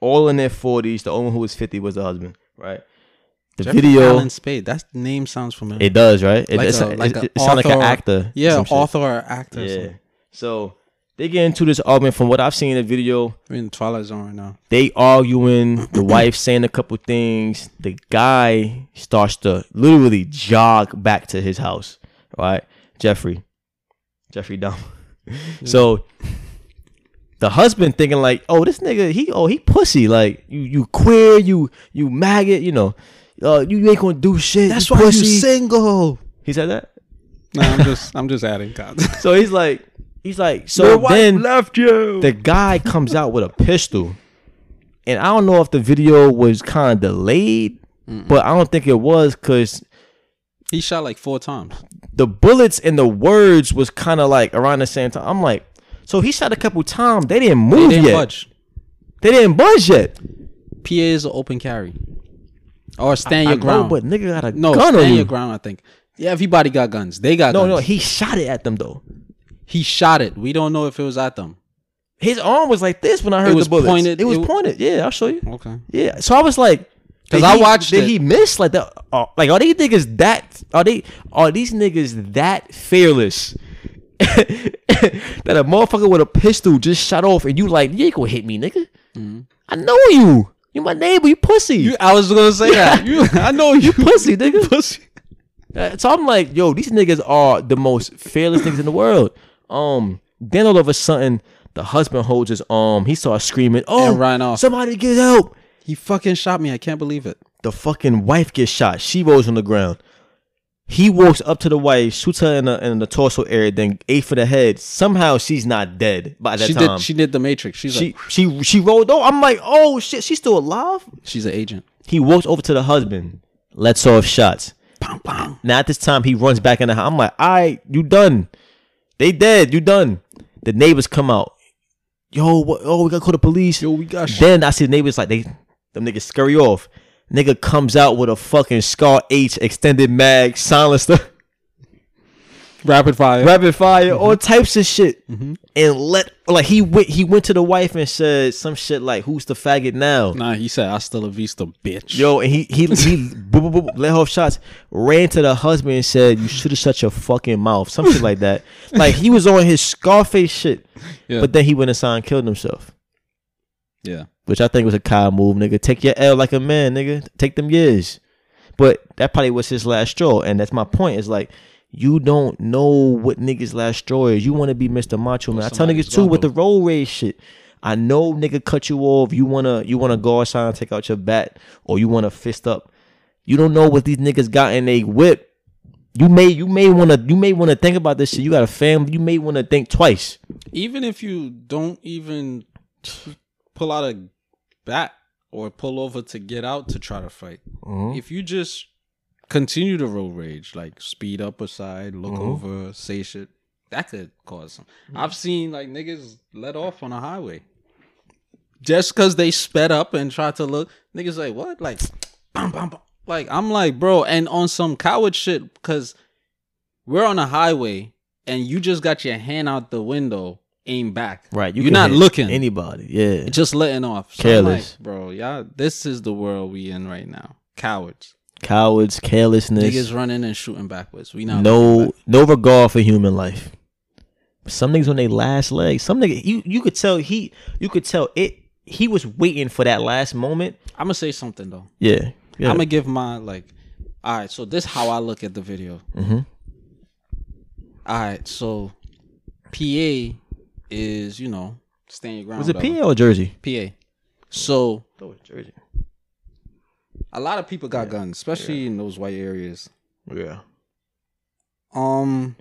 All in their forties. The only one who was fifty was the husband, right? The Jeffrey video. Allen Spade. That name sounds familiar. It does, right? It, Like it's, a- like it, it sounds like an actor. yeah, author or actor. Yeah. So they get into this argument. From what I've seen in the video, We're in the Twilight Zone right now. they arguing. The wife saying a couple things. The guy starts to literally jog back to his house. Right, Jeffrey, Jeffrey Dahmer. So the husband thinking like, oh, this nigga, he oh he pussy. Like you you queer, you you maggot. You know, uh, you ain't gonna do shit. That's you why pussy. you single. He said that. No, I'm just, I'm just adding context. So he's like, he's like, so then left you. the guy comes out with a pistol, and I don't know if the video was kind of delayed, but I don't think it was because he shot like four times. the bullets and the words was kind of like around the same time. I'm like, so he shot a couple times. They didn't They move didn't yet. budge. They didn't budge yet. PA is an open carry. Or stand I your know, ground. but nigga got a no, gun stand you. your ground, I think. Yeah, everybody got guns. They got No, guns. no, he shot it at them though. he shot it. We don't know if it was at them. His arm was like this when I heard the bullets. pointed- It was it- pointed. Yeah, I'll show you. Okay. Yeah. So I was like, because I watched Did it. he miss like that? Uh, like are these niggas that? Are they? Are these niggas that fearless? that a motherfucker with a pistol just shot off and you like you ain't gonna hit me, nigga. I know you. You my neighbor. You pussy. You, I was gonna say that. You, I know you. pussy, nigga. Pussy. So I'm like, yo, these niggas are the most fearless niggas in the world. Um, then all of a sudden, The husband holds his arm. He starts screaming, "Oh, And ran off. somebody get help!" He fucking shot me. I can't believe it. The fucking wife gets shot. She rolls on the ground. He walks up to the wife, shoots her in the in the torso area, then eight for the head. Somehow she's not dead by that She time. did. She did the Matrix. She's she like, she she rolled. Oh, I'm like, oh shit, she's still alive. she's an agent. He walks over to the husband, lets off shots. Bang, bang. Now at this time he runs back in the house. I'm like, all right, you done. They dead. You done. The neighbors come out. Yo, what? Oh, we gotta call the police. Yo, we got shit. Then I see the neighbors like they them niggas scurry off. Nigga comes out with a fucking Scar H extended mag silencer, Rapid fire. rapid fire, all types of shit, Mm-hmm. and let like he went he went to the wife and said some shit like, "Who's the faggot now?" Nah, he said, "I still a vista, bitch." Yo, and he he he boop, boop, boop, let off shots, ran to the husband and said, "You should have shut your fucking mouth," some shit like that. Like he was on his Scarface shit, Yeah. but then he went inside and killed himself, yeah. Which I think was a cow move, nigga. Take your L like a man, nigga. Take them years. But that probably was his last straw, and that's my point. Is like you don't know what niggas last straw is. You want to be Mr. Macho man. I tell niggas too with the roll rage shit. I know nigga cut you off. You wanna you wanna go outside and take out your bat, or you wanna fist up. You don't know what these niggas got in they whip. You may you may wanna you may wanna think about this shit. You got a family. You may wanna think twice. Even if you don't even pull out a bat or pull over to get out to try to fight, mm-hmm. if you just continue to road rage, like speed up aside, look mm-hmm. over, say shit, that could cause some. Mm-hmm. I've seen like niggas let off on a highway just because they sped up and tried to look. Niggas like what? Like, bam, bam, bam. like I'm like, bro, and on some coward shit because we're on a highway and you just got your hand out the window, aim back. Right. You are not looking. Anybody. Yeah. just letting off. So Careless. like, bro, y'all, this is the world we in right now. Cowards. Cowards, carelessness. Niggas running and shooting backwards. We not no no regard for human life. Some niggas on their last leg. Some nigga you you could tell he you could tell it he was waiting for that last moment. I'm gonna say something though. Yeah. yeah. I'm gonna give my like. All right, so this how I look at the video. mm-hmm. All right, so PA is you know stand your ground. Was it. PA or Jersey? PA. So Jersey. a lot of people got guns, especially in those white areas. Yeah. Um,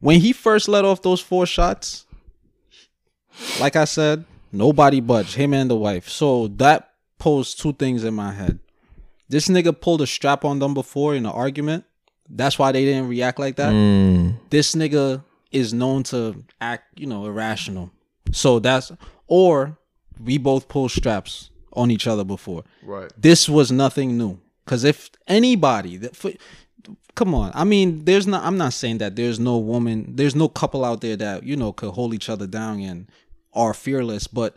when he first let off those four shots, like I said, nobody budged him and the wife. So that posed two things in my head. This nigga pulled a strap on them before in an argument. That's why they didn't react like that. Mm. This nigga is known to act, you know, irrational. So that's or we both pulled straps on each other before Right. this was nothing new. Because if anybody, that, for, come on, I mean, there's not. I'm not saying that there's no woman, there's no couple out there that you know could hold each other down and are fearless. But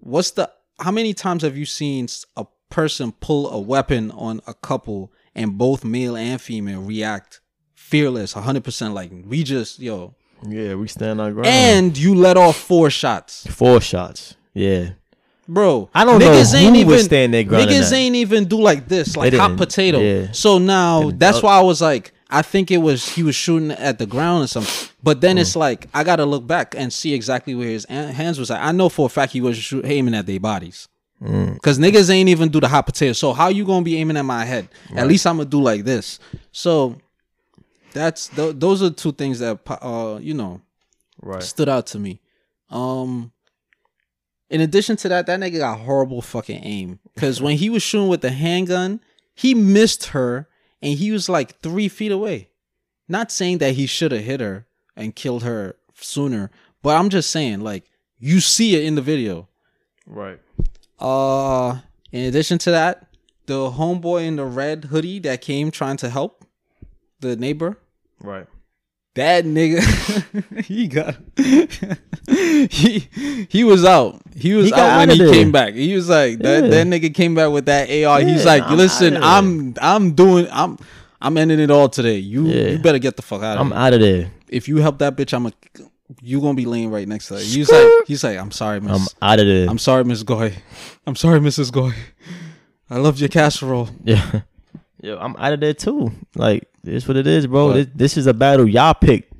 what's the? How many times have you seen a person pull a weapon on a couple and both male and female react fearless, 100 percent like we just yo, Yeah, we stand our ground. and you let off four shots. four shots. Yeah. Bro, I don't know niggas ain't who even would stand their ground Niggas ain't even do like this, like hot potato. Yeah. So now that's duck. why I was like, I think it was he was shooting at the ground or something. But then Mm. it's like I gotta look back and see exactly where his hands was at. I know for a fact he was shoot, aiming at their bodies. Mm. Cause niggas ain't even do the hot potato. So how you gonna be aiming at my head? At least I'm gonna do like this. So that's th- those are two things that uh you know Right. stood out to me. Um, in addition to that, that nigga got horrible fucking aim. Cause when he was shooting with the handgun, he missed her and he was like three feet away. Not saying that he should have hit her and killed her sooner, but I'm just saying, like, you see it in the video. Right. Uh, in addition to that, the homeboy in the red hoodie that came trying to help the neighbor, Right. that nigga he got he he was out he was He out when he there. came back he was like that Yeah. that nigga came back with that ar he's like I'm listen i'm i'm doing i'm i'm ending it all today you Yeah. you better get the fuck out of I'm here out of there. if you help that bitch i'm a you gonna be laying right next to her he's like he's like i'm sorry miss I'm out of there. i'm sorry miss goy i'm sorry mrs goy i love your casserole yeah. Yo, I'm out of there too. Like, this what it is, bro. This, this is a battle y'all picked.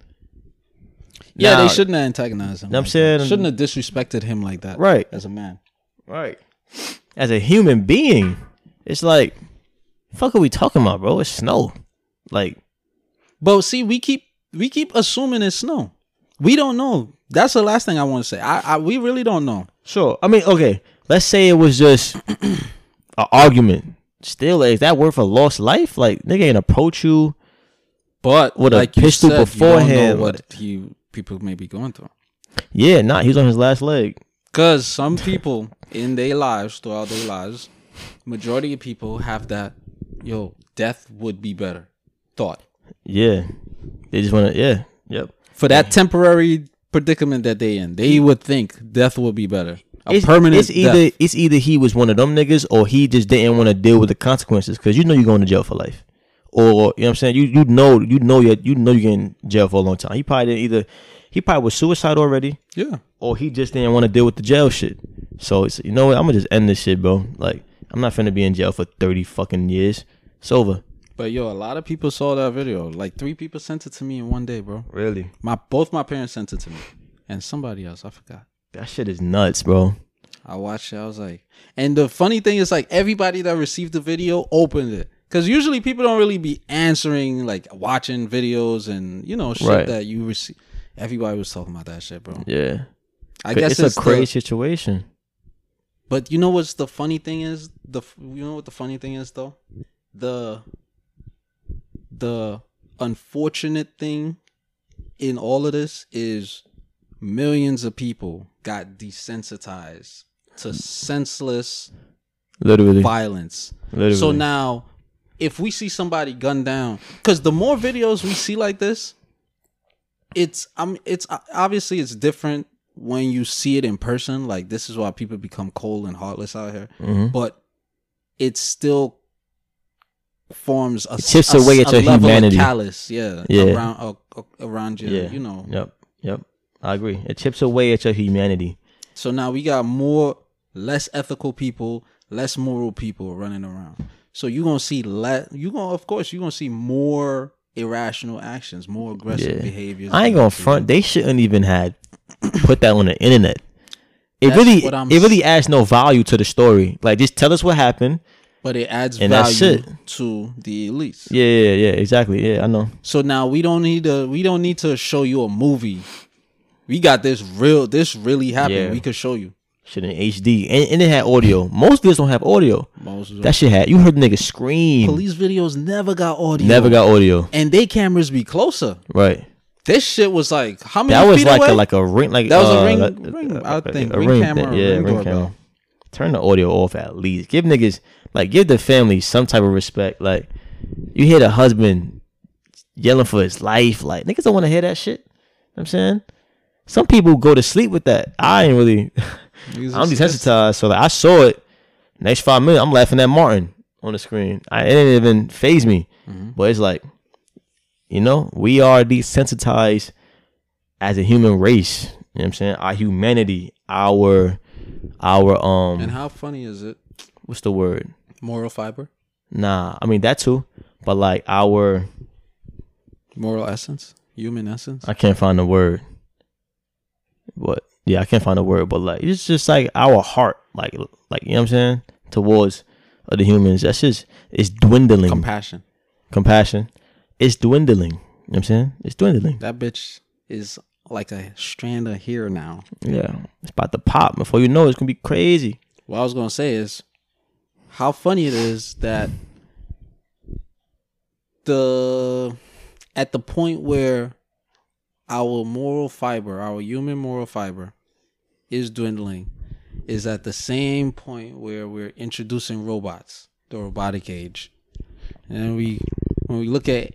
Yeah, Now- they shouldn't have antagonized him. Know what I'm like saying? that. shouldn't have disrespected him like that. Right. As a man. Right. As a human being, it's like, fuck are we talking about, bro? It's snow. Like, But see, we keep we keep assuming it's snow. We don't know. That's the last thing I want to say. I, I we really don't know. sure. I mean, okay. Let's say it was just an argument. Still, is that worth a lost life? Like, nigga ain't approach you. But With a like you pistol said, you beforehand, don't know what he people may be going through. Yeah, nah, he's on his last leg. Because some people in their lives, throughout their lives, majority of people have that, yo, death would be better thought. Yeah. They just want to, yeah. Yep. For that temporary predicament that they in, they would think death would be better. A it's, permanent it's either death. it's either he was one of them niggas or he just didn't want to deal with the consequences because you know you're going to jail for life. Or you know what i'm saying? You you know you know you you know you're getting jail for a long time. He probably didn't either he probably was suicide already. Yeah. or he just didn't want to deal with the jail shit. So it's you know what? I'm gonna just end this shit bro. Like i'm not finna be in jail for 30 fucking years. It's over But yo, a lot of people saw that video. Like three people sent it to me in one day, bro. really My both my parents sent it to me, and somebody else I forgot. that shit is nuts bro I watched it. I was like, and the funny thing is, like everybody that received the video opened it because usually people don't really be answering, like watching videos and you know shit Right. that you receive. Everybody was talking about that shit, bro. yeah I guess it's, a the- crazy situation but you know what's the funny thing is the you know what the funny thing is though the the unfortunate thing in all of this is millions of people got desensitized to senseless literally violence. literally So now, if we see somebody gunned down, because the more videos we see like this, it's um, it's obviously it's different when you see it in person. Like this is why people become cold and heartless out here. Mhm. But it's still forms a chips a- away at your humanity. callous, yeah, Yeah. around uh, uh, around you, yeah you know. yep yep i agree it chips away at your humanity So now we got more less ethical people, less moral people running around. So you're gonna see less. You gonna, of course, you're gonna see more irrational actions, more aggressive Yeah. behaviors. I ain't gonna front. They shouldn't even had put that on the internet. It That's really, it really adds no value to the story. Like, just tell us what happened. But it adds And value to the elites. Yeah, yeah, yeah, exactly. Yeah, I know. So now we don't need to. We don't need to show you a movie. We got this real. This really happened. Yeah. We could show you. Shit in HD, and, and it had audio. Most videos don't have audio. Most of That shit had. You heard the nigga scream. police videos never got audio. Never got audio. And they cameras be closer. Right. This shit was like how many? That was feet like away? a like a ring. Like That was a uh, ring- like- ring, I think. a Ring camera Yeah, ring ring camera. Turn the audio off at least. Give niggas like give the family some type of respect. Like you hear the husband yelling for his life. Like niggas don't want to hear that shit. You know what I'm saying some people go to sleep with that. I ain't really. I'm desensitized. So like I saw it. Next five minutes, I'm laughing at Martin on the screen. I, it didn't even phase me. Mm-hmm. But it's like, you know, we are desensitized as a human race. You know what I'm saying? Our humanity, our our um And how funny is it? What's the word? Moral fiber, Nah, I mean that too. But like our moral essence, human essence. I can't find the word. What? Yeah, I can't find the word, but like it's just like our heart, like like you know what I'm saying, towards other humans. That's just it's dwindling. Compassion. Compassion. It's dwindling. You know what I'm saying? It's dwindling. That bitch is like a strand of hair now. Yeah. It's about to pop. Before you know it, it's gonna be crazy. What I was gonna say is how funny it is that the at the point where our moral fiber, our human moral fiber, is dwindling, is at the same point where we're introducing robots, the robotic age, and we when we look at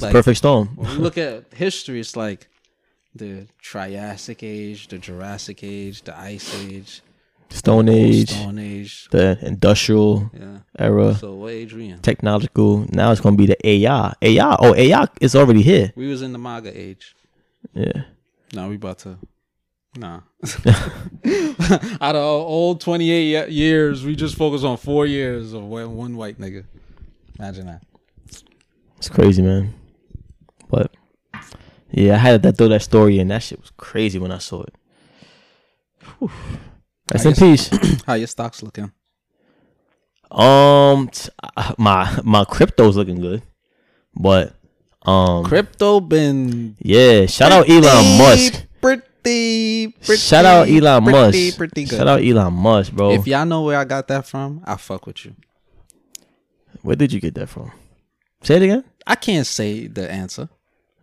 like Perfect storm. when we look at history, it's like the Triassic age, the Jurassic age, the Ice Age, Stone Age, Stone Age. the industrial Yeah. era, So what age we in? technological. Now it's gonna be the AI. AI. Oh, AI is already here. We was in the MAGA age. Yeah. Now we about to. Nah. Out of all 28 years, we just focus on four years of one one white nigga. Imagine that. It's crazy, man. But yeah, I had to throw that story in. That shit was crazy when I saw it. Whew. Rest I in guess- peace. How your stocks looking? Um, t- my my crypto's looking good, but um, Crypto been yeah. Shout out Elon Musk. Pretty, pretty. Shout out Elon pretty, Musk. Pretty good. Shout out Elon Musk, bro. If y'all know where I got that from, I fuck with you. Where did you get that from? Say it again. I can't say the answer.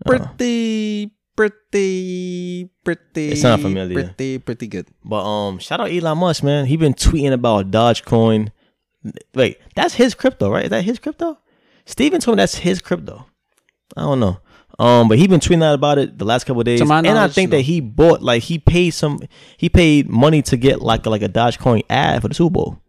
Uh-huh. Pretty, pretty, pretty. It sound familiar. Pretty, pretty good. But um, shout out Elon Musk, man. He been tweeting about Dogecoin. Wait, that's his crypto, right? Is that his crypto? Steven told me that's his crypto. I don't know. Um, but he been tweeting out about it the last couple of days, To my and I think no. that he bought like he paid some, he paid money to get like like a Dogecoin ad for the Super Bowl.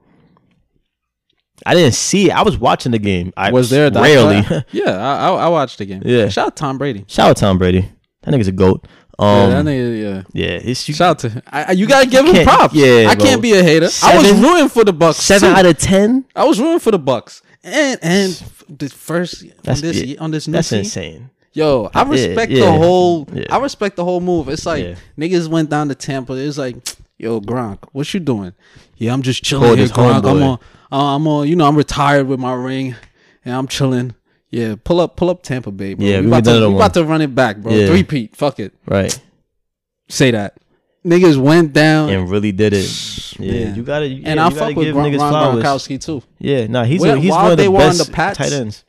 I didn't see it. I was watching the game. I Was there rarely. Yeah, I, I I watched the game. Yeah. Shout out Tom Brady. Shout out Tom Brady. That nigga's a goat. yeah, that Um, nigga, yeah. yeah, it's you, Shout out to him. I, I- you gotta give him props. yeah, I bro. can't be a hater. I was Seven- rooting for the Bucks. seven too. out of ten. I was rooting for the Bucks. And and the first on this yeah, on this new That's team, insane. Yo, I respect yeah, the whole. I respect the whole move. It's like niggas went down to Tampa. It's like, yo, Gronk, what you doing? Yeah, I'm just chilling Called here, Gronk. I'm on. Uh, I'm on. You know, I'm retired with my ring, and I'm chilling. Yeah, pull up, pull up Tampa Bay, bro. Yeah, we we about to, we about to run it back, bro. Yeah. Three Pete, fuck it. Right. Say that. Niggas went down, and really did it. Yeah, Man. you gotta. Yeah, and you I fuck with Ron, Ron. Gronkowski too. Yeah, nah, he's Well, a, he's one of the were on best the Pats- tight ends.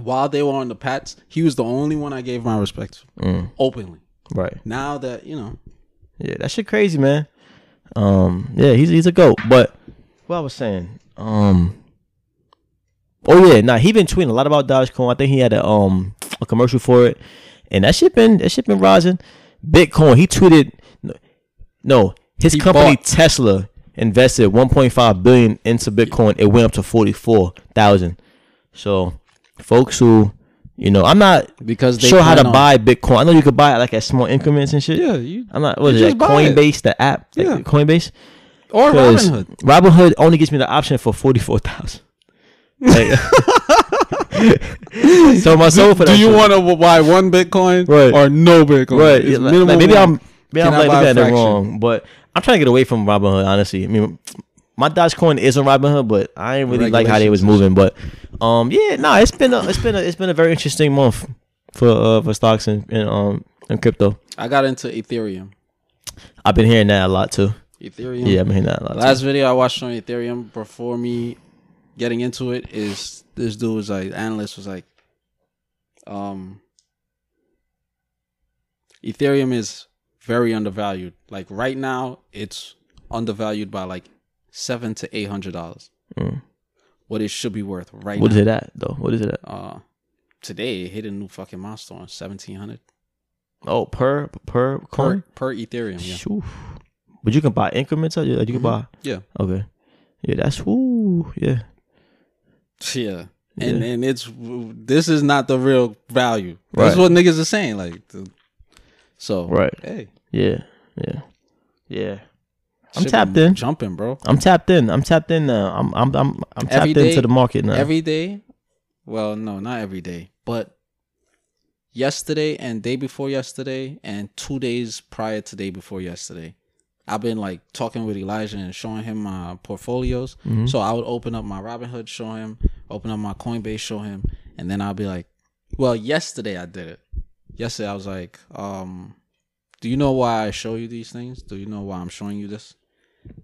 While they were on the Pats, he was the only one I gave my respect to Mm, openly. right. Now that you know, Yeah, that shit crazy, man. Um, yeah, he's he's a goat. But what I was saying, um, oh yeah, nah, he been tweeting a lot about Dogecoin. I think he had a um a commercial for it, and that shit been that shit been rising. Bitcoin, he tweeted, no, his He company bought- Tesla invested 1.5 billion into Bitcoin. It went up to 44,000. So, folks who, you know, I'm not because they sure how to on- buy Bitcoin. I know you could buy it like at small increments and shit. Yeah, you I'm not. What is it? Like buy it. Coinbase, the app. Like Yeah. Coinbase. or Robinhood. Robinhood only gives me the option for forty four thousand. Like, so my soul for that. Do you want to buy one Bitcoin Right. or no Bitcoin? Right. Yeah, like- maybe one. I'm maybe I'm like buy looking at it wrong, but I'm trying to get away from Robinhood. Honestly, I mean, my Dogecoin is on Robinhood, but I didn't really like how they was moving. But um, yeah, nah, it's been a it's been a it's been a very interesting month for uh for stocks and, and um and crypto. I got into Ethereum. I've been hearing that a lot too. Ethereum. Yeah, I've been hearing that a lot. Too. Last video I watched on Ethereum before me getting into it is this dude was like analyst was like, um, Ethereum is very undervalued. Like right now, it's undervalued by like seven to eight hundred dollars. Mm. What it should be worth right What now. is it at though? What is it at? Uh, today it hit a new fucking milestone, seventeen hundred Oh, per per per coin. per Ethereum. Yeah. But you can buy increments. You can Mhm. buy. yeah, Okay. Yeah, that's woo. Yeah. Yeah. And Yeah. and it's this is not the real value. That's Right. what niggas are saying. Like, the, so Right. Hey, Yeah. Yeah. Yeah. I'm shit tapped been in. jumping, bro. I'm tapped in. I'm tapped in now. I'm I'm I'm I'm tapped Every day- into the market now. Every day, well, no, not every day, but yesterday and day before yesterday and two days prior to day before yesterday, I've been like talking with Elijah and showing him my portfolios. Mhm. So I would open up my Robinhood, show him, open up my Coinbase, show him, and then I'll be like, well, yesterday I did it. Yesterday I was like, um, do you know why I show you these things? Do you know why I'm showing you this?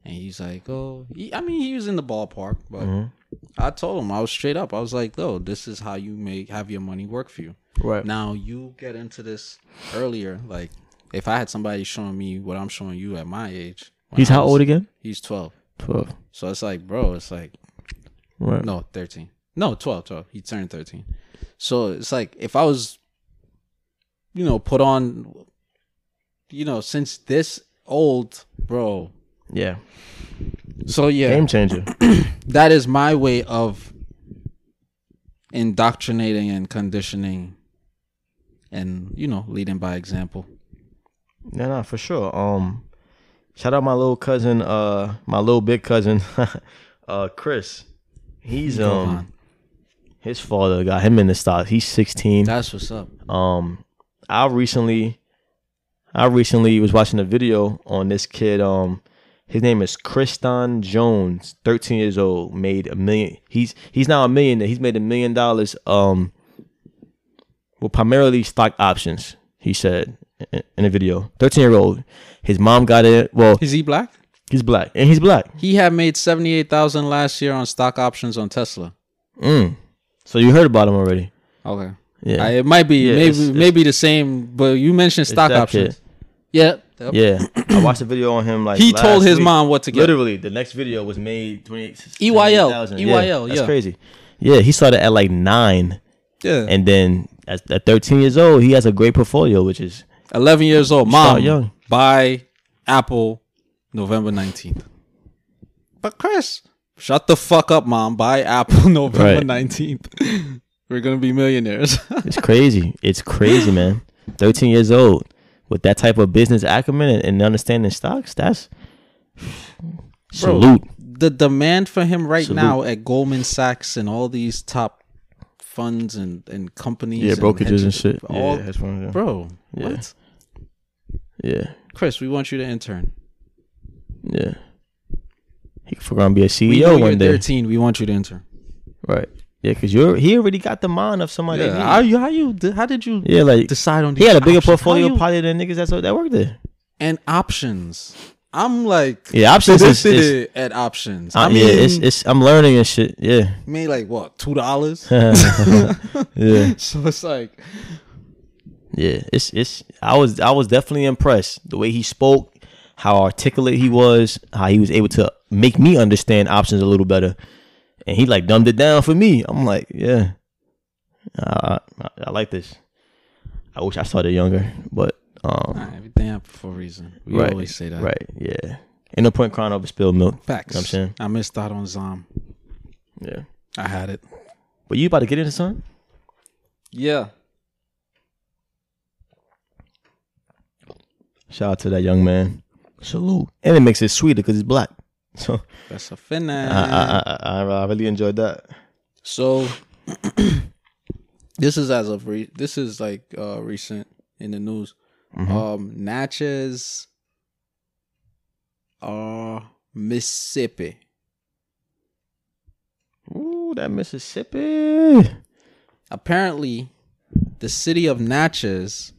And he's like, oh, he, I mean, he was in the ballpark, but Mhm. I told him I was straight up. I was like, "No, this is how you make have your money work for you." Right. Now you get into this earlier. Like, if I had somebody showing me what I'm showing you at my age, He's how was- old again? He's twelve. Twelve. So it's like, bro, it's like Right. no, thirteen. No, 12, 12. He turned thirteen. So it's like if I was, you know, put on, you know, since this old, bro. Yeah. So yeah, Game changer. that is my way of indoctrinating and conditioning and you know leading by example No, no, for sure. Um, shout out my little cousin, uh, my little big cousin, uh, Chris. He's um, His father got him in the stocks. He's 16. That's what's up. Um, I recently, I recently was watching a video on this kid. Um, his name is Kriston Jones, 13 years old, made a million. He's he's now a millionaire. He's made a million dollars. Um, well, primarily stock options. He said in, a video. 13 year old. His mom got it. Well, Is he black? he's black and he's black. He had made seventy eight thousand last year on stock options on Tesla. Mm. So you heard about him already. Okay. Yeah. I- it might be Yeah, maybe it's- it's- maybe the same, but you mentioned stock options. kid. Yeah. Yep. Yeah, I watched a video on him. Like He told his week. mom what to get. Literally, the next video was made twenty eight. EYL, Yeah, EYL, that's yeah. crazy. Yeah, he started at like nine, Yeah. and then at, at thirteen years old, he has a great portfolio, which is 11 years old. Mom, young. buy Apple November 19th. But Chris, shut the fuck up, mom. Buy Apple November Right. 19th. We're going to be millionaires. it's crazy. It's crazy, man. Thirteen years old with that type of business acumen and, and understanding stocks. That's salute. the demand for him right Salute. now at Goldman Sachs and all these top funds and, and companies. Yeah, and brokerages and hedge- shit. All, yeah, hedge funds, yeah. Bro, Yeah. what? yeah, Chris, we want you to intern. yeah. He for gonna be a We CEO know you're one day, 13. We want you to intern. right? Yeah, because you're he already got the mind of somebody. Yeah. How you? How you? How did you yeah, like decide on? he had a bigger options? Portfolio you- probably than niggas that's that worked there. and options. I'm like, Yeah, options is, is at options. uh, I mean, yeah, it's it's I'm learning and shit. Yeah, made like what two dollars? yeah, so it's like, yeah. It's it's I was I was definitely impressed the way he spoke, how articulate he was, how he was able to make me understand options a little better, and he like dumbed it down for me. I'm like, yeah, I I, I like this. I wish I started younger, but um, nah, everything happens for a reason. We right, always say that. right, yeah. Ain't no point crying over spilled milk. Facts. You know what I'm saying? I missed out on Zom. Yeah. I had it. But you about to get into son? Yeah. Shout out to that young man. Salute. And it makes it sweeter because he's black. So That's a finesse. I, I, I, I, I really enjoyed that. So this is as of re- this is like uh recent in the news. Mm-hmm. Um Natchez uh Mississippi. Ooh, that Mississippi. Apparently the city of Natchez,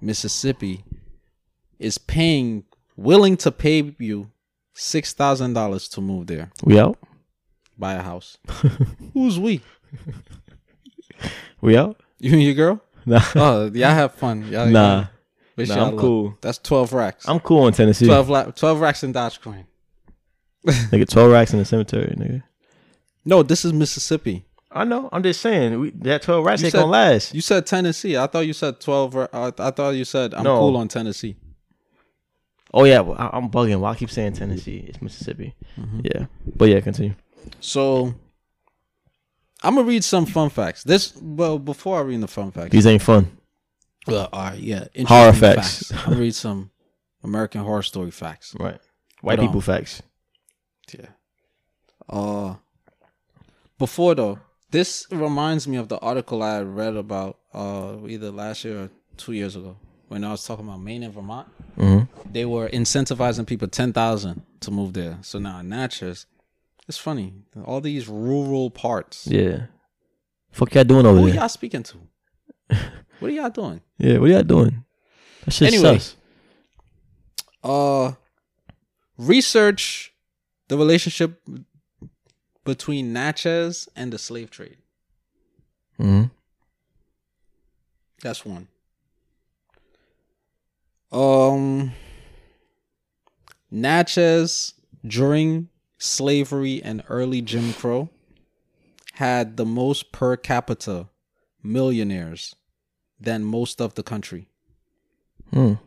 Mississippi is paying willing to pay you six thousand dollars to move there, We out? buy a house. Who's we? We out? You and your girl? Nah. Oh, y'all have fun. Y'all, Nah. Nah, y'all I'm cool. That's twelve racks. I'm cool in Tennessee. 12, la- 12 racks in Dogecoin. Nigga, 12 racks in the cemetery, nigga. No, this is Mississippi. I know. I'm just saying. We, that 12 racks You ain't said- gonna last. You said Tennessee. I thought you said 12. ra- I, I thought you said I'm No. cool on Tennessee. Oh, yeah. Well, I, I'm bugging. Why I keep saying Tennessee? It's Mississippi. Mm-hmm. Yeah. But yeah, continue. So I'm gonna read some fun facts. This well before I read the fun facts. These ain't fun. Well, all right, yeah. Horror interesting facts. I'm read some American Horror Story facts. Right. White on. people facts. Yeah. Uh, before though, this reminds me of the article I read about uh either last year or two years ago when I was talking about Maine and Vermont. Mm-hmm. They were incentivizing people ten thousand to move there. So now in Natchez, it's funny. All these rural parts. Yeah. Fuck y'all doing over Who there? Who y'all speaking to? what are y'all doing? Yeah, what are y'all doing? That shit Anyway. sus. Uh, research the relationship between Natchez and the slave trade. Mm-hmm. That's one. Um, Natchez during slavery and early Jim Crow had the most per capita millionaires than most of the country. Mm.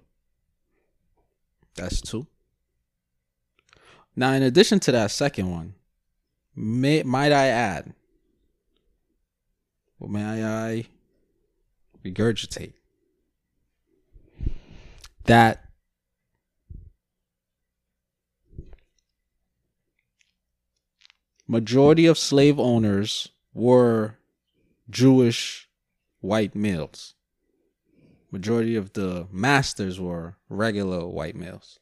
That's two. Now, in addition to that second one, may, might I add, well, may I regurgitate that majority of slave owners were Jewish white males. Majority of the masters were regular white males.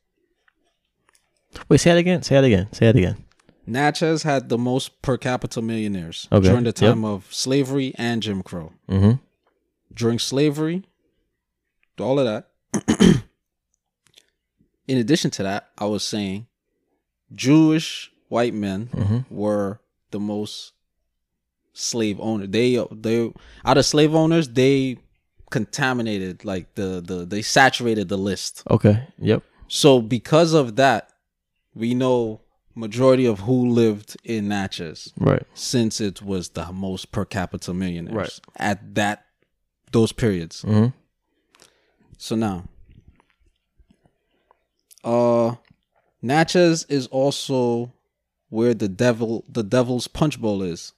Wait, say it again. Say it again. Say it again. Natchez had the most per capita millionaires Okay, during the yep. time of slavery and Jim Crow. Mm-hmm. During slavery, all of that. In addition to that, I was saying Jewish white men Mm-hmm. were the most slave owner. They they out of slave owners, they contaminated like the the they saturated the list. Okay. Yep. So because of that, we know majority of who lived in Natchez Right. since it was the most per capita millionaires Right. at that those periods. Mm-hmm. So now, uh, Natchez is also where the devil, the Devil's Punch Bowl is.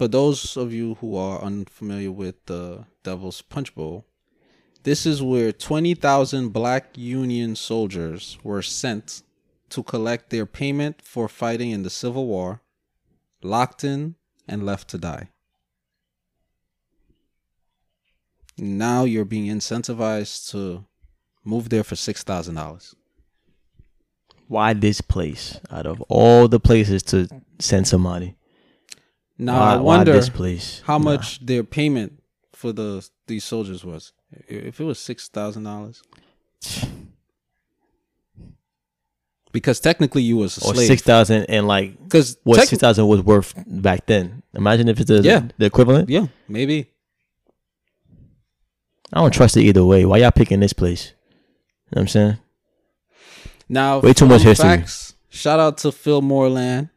For those of you who are unfamiliar with the Devil's Punch Bowl, this is where twenty thousand Black Union soldiers were sent to collect their payment for fighting in the Civil War, locked in and left to die. Now you're being incentivized to move there for six thousand dollars. Why this place? Out of all the places to send somebody, Now why, I wonder this place? how Nah. much their payment for the these soldiers was. If it was six thousand dollars, because technically you was a Or slave. six thousand and like Because what six thousand was worth back then. Imagine if it's the, Yeah. the equivalent. yeah, maybe. I don't trust it either way. Why y'all picking this place? You know what I'm saying? Now, Way too much history. Facts, shout out to Phil Moreland,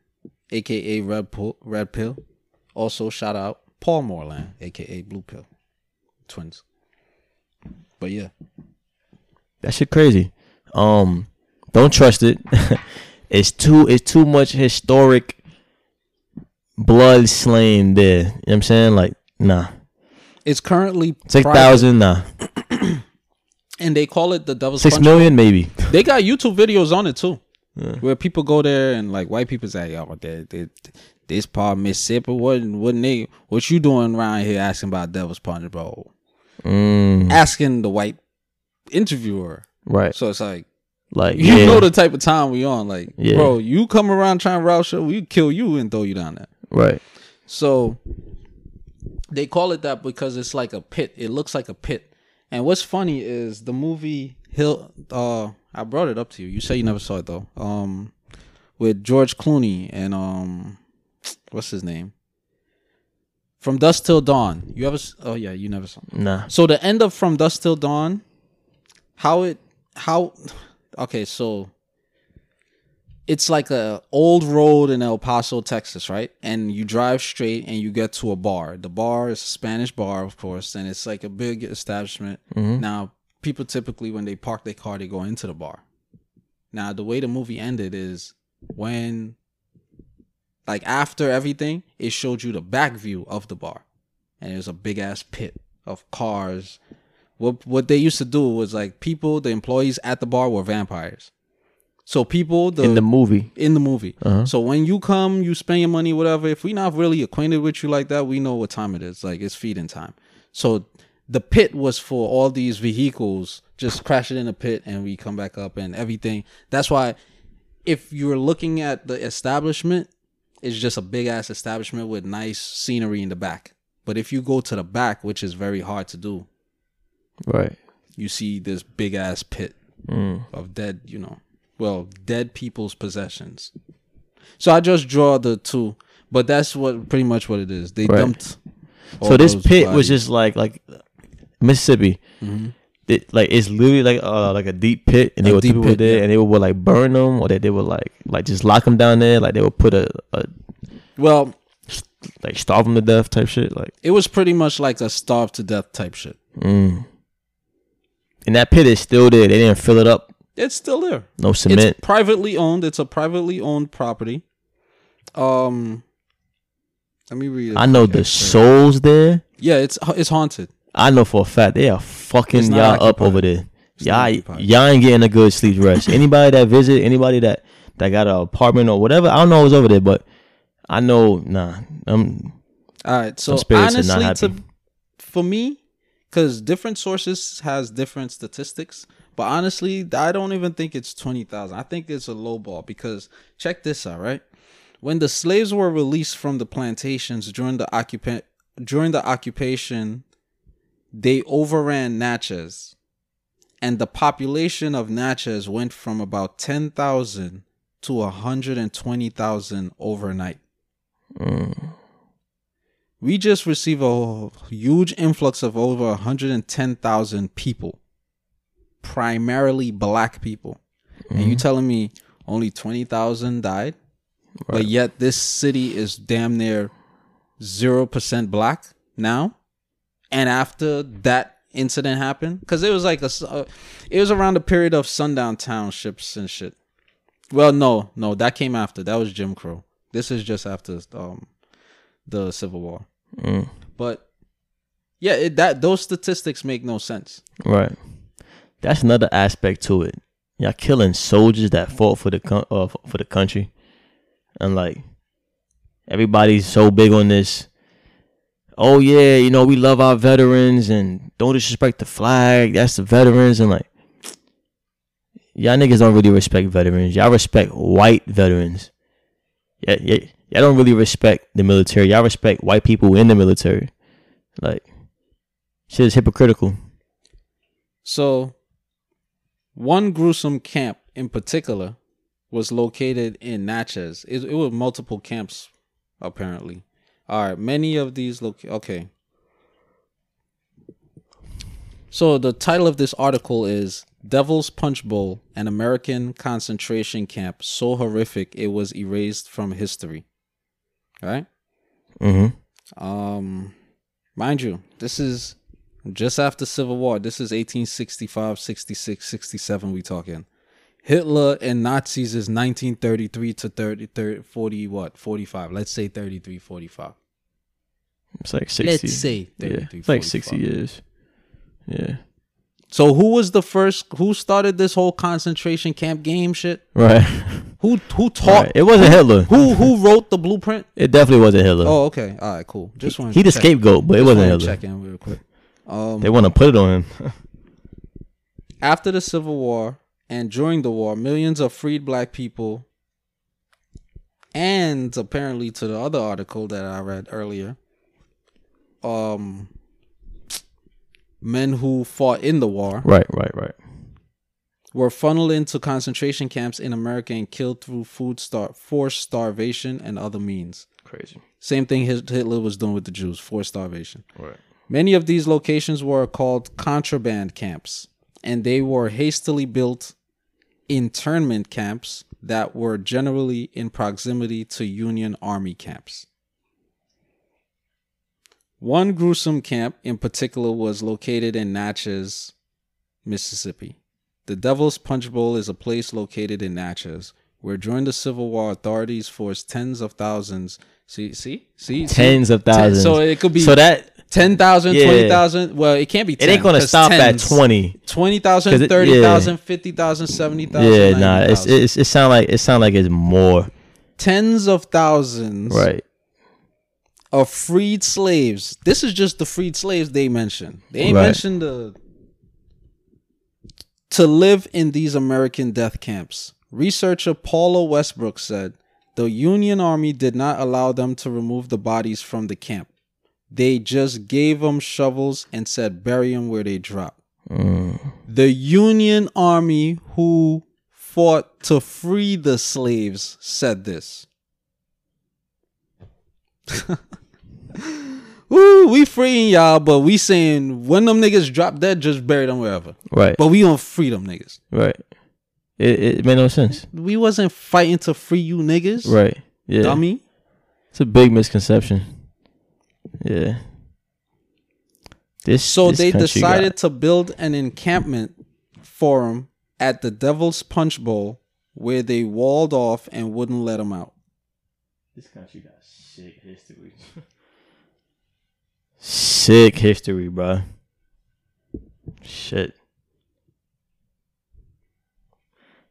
aka Red Pill. Red Pill. Also, shout out Paul Moreland, aka Blue Pill. Twins. But yeah, That shit crazy. Um, don't trust it. it's too it's too much historic blood slain there. You know what I'm saying? Like, nah. it's currently six thousand, nah. and they call it the Devil's Six Punch million, maybe. They got YouTube videos on it too, where people go there and like white people say, "Yo, they, they, this part Mississippi, what what they what you doing around here asking about Devil's Punch, bro?" Mm, Asking the white interviewer. right. So it's like Like, you yeah. know the type of time we on. Like, Yeah. bro, you come around trying to route shit, we kill you and throw you down there. right. So they call it that because it's like a pit. It looks like a pit. And what's funny is the movie Hill. Uh, I brought it up to you. You say you never saw it though. Um, with George Clooney and um, what's his name? From Dusk Till Dawn. You ever? s- Oh yeah, you never saw. Nah. So the end of From Dusk Till Dawn, how it how okay, so it's like a old road in El Paso, Texas, right? And you drive straight and you get to a bar. The bar is a Spanish bar, of course, and it's like a big establishment. Mm-hmm. Now, people typically when they park their car, they go into the bar. Now, the way the movie ended is when like after everything, it showed you the back view of the bar. And it was a big ass pit of cars. What what they used to do was like people, the employees at the bar were vampires. So people the In the movie. in the movie. Uh-huh. So when you come, you spend your money, whatever. If we're not really acquainted with you like that, we know what time it is. Like it's feeding time. So the pit was for all these vehicles just crashing in the pit, and we come back up and everything. That's why if you're looking at the establishment, it's just a big ass establishment with nice scenery in the back. But if you go to the back, which is very hard to do, Right. you see this big ass pit Mm. of dead, you know, well, dead people's possessions. So I just draw the two, but that's what pretty much what it is. They Right. dumped. So this pit was just like like Mississippi. Mm-hmm. It, like it's literally like uh like a deep pit, and A they would people pit, there, yeah. and they would, like burn them, or that they would like like just lock them down there, like they would put a, a well, like starve them to death type shit, like. it was pretty much like a starve to death type shit. Mm. And that pit is still there. They didn't fill it up. It's still there. No cement. It's privately owned. It's a privately owned property. Um, let me read. I know the souls there. Yeah, it's it's haunted. I know for a fact they are fucking y'all up over there. It's Y'all, occupied. y'all ain't getting a good sleep rest. anybody that visit, anybody that that got an apartment or whatever, I don't know who's over there, but I know nah. Um, All right. So honestly, to for me, because different sources has different statistics, but honestly, I don't even think it's twenty thousand. I think it's a low ball because check this out, right? When the slaves were released from the plantations during the occupant during the occupation, they overran Natchez, and the population of Natchez went from about ten thousand to hundred and twenty thousand overnight mm. we just received a huge influx of over 110,000 people, primarily black people. And you mm-hmm. telling me only 20,000 died? But yet this city is damn near 0% black now? And after that incident happened cuz it was like a uh, it was around the period of sundown townships and shit. Well, no, no, that came after. That was Jim Crow. This is just after um the Civil War. Mm. But yeah, it, that those statistics make no sense. Right. That's another aspect to it. Y'all killing soldiers that fought for the uh, for the country, and like everybody's so big on this. Oh yeah, you know we love our veterans and don't disrespect the flag. That's the veterans and like y'all niggas don't really respect veterans. Y'all respect white veterans. Yeah, yeah, y'all don't really respect the military. Y'all respect white people in the military. Like shit is hypocritical. So, one gruesome camp in particular was located in Natchez. It, it was multiple camps, apparently. All right, many of these look okay. So the title of this article is "Devil's Punch Bowl: An American Concentration Camp So Horrific It Was Erased from History." Right? Mm-hmm. Um, mind you, this is just after Civil War. This is 1865, 66, 67 we talking. Hitler and Nazis is 1933 to 30, 30 40 what? 45. Let's say 33 45. It's like 60. Let's say yeah, it's like 60 years. Yeah. So who was the first who started this whole concentration camp game shit? Right. Who who taught Right. It wasn't Hitler. who who wrote the blueprint? It definitely wasn't Hitler. Oh, okay. All right, cool. Just wanted he the scapegoat, but it wasn't Hitler. Check in real quick. Um They want to put it on him. After the Civil War and during the war, millions of freed black people, and apparently to the other article that I read earlier, um, men who fought in the war right, right, right. were funneled into concentration camps in America and killed through food star forced starvation and other means. Crazy. Same thing Hitler was doing with the Jews, forced starvation. Right. Many of these locations were called contraband camps, and they were hastily built internment camps that were generally in proximity to Union Army camps. One gruesome camp in particular was located in Natchez, Mississippi. The Devil's Punch Bowl is a place located in Natchez where during the Civil War authorities forced tens of thousands. See, see, see, see? Tens of Ten- thousands. so it could be So that 10,000, Yeah. 20,000. Well, it can't be 10. it ain't going to stop tens. at 20. 20,000, 'Cause it- 30,000, 50,000, 70,000. Yeah, nah. It's it's it sound like it sound like it's more. tens of thousands Right. of freed slaves. This is just the freed slaves they mentioned. They ain't Right. mentioned the to live in these American death camps. Researcher Paula Westbrook said the Union Army did not allow them to remove the bodies from the camp. They just gave them shovels and said bury them where they drop. The Union Army who fought to free the slaves said this. Woo, we freeing y'all, but we saying when them niggas drop dead, just bury them wherever. Right. But we don't free them niggas. Right. It it made no sense. We wasn't fighting to free you niggas. Right. Yeah. Dummy. It's a big misconception. Yeah. This So this they decided got- to build an encampment for forum at the Devil's Punch Bowl where they walled off and wouldn't let them out. This country got sick history. sick history, bro. Shit.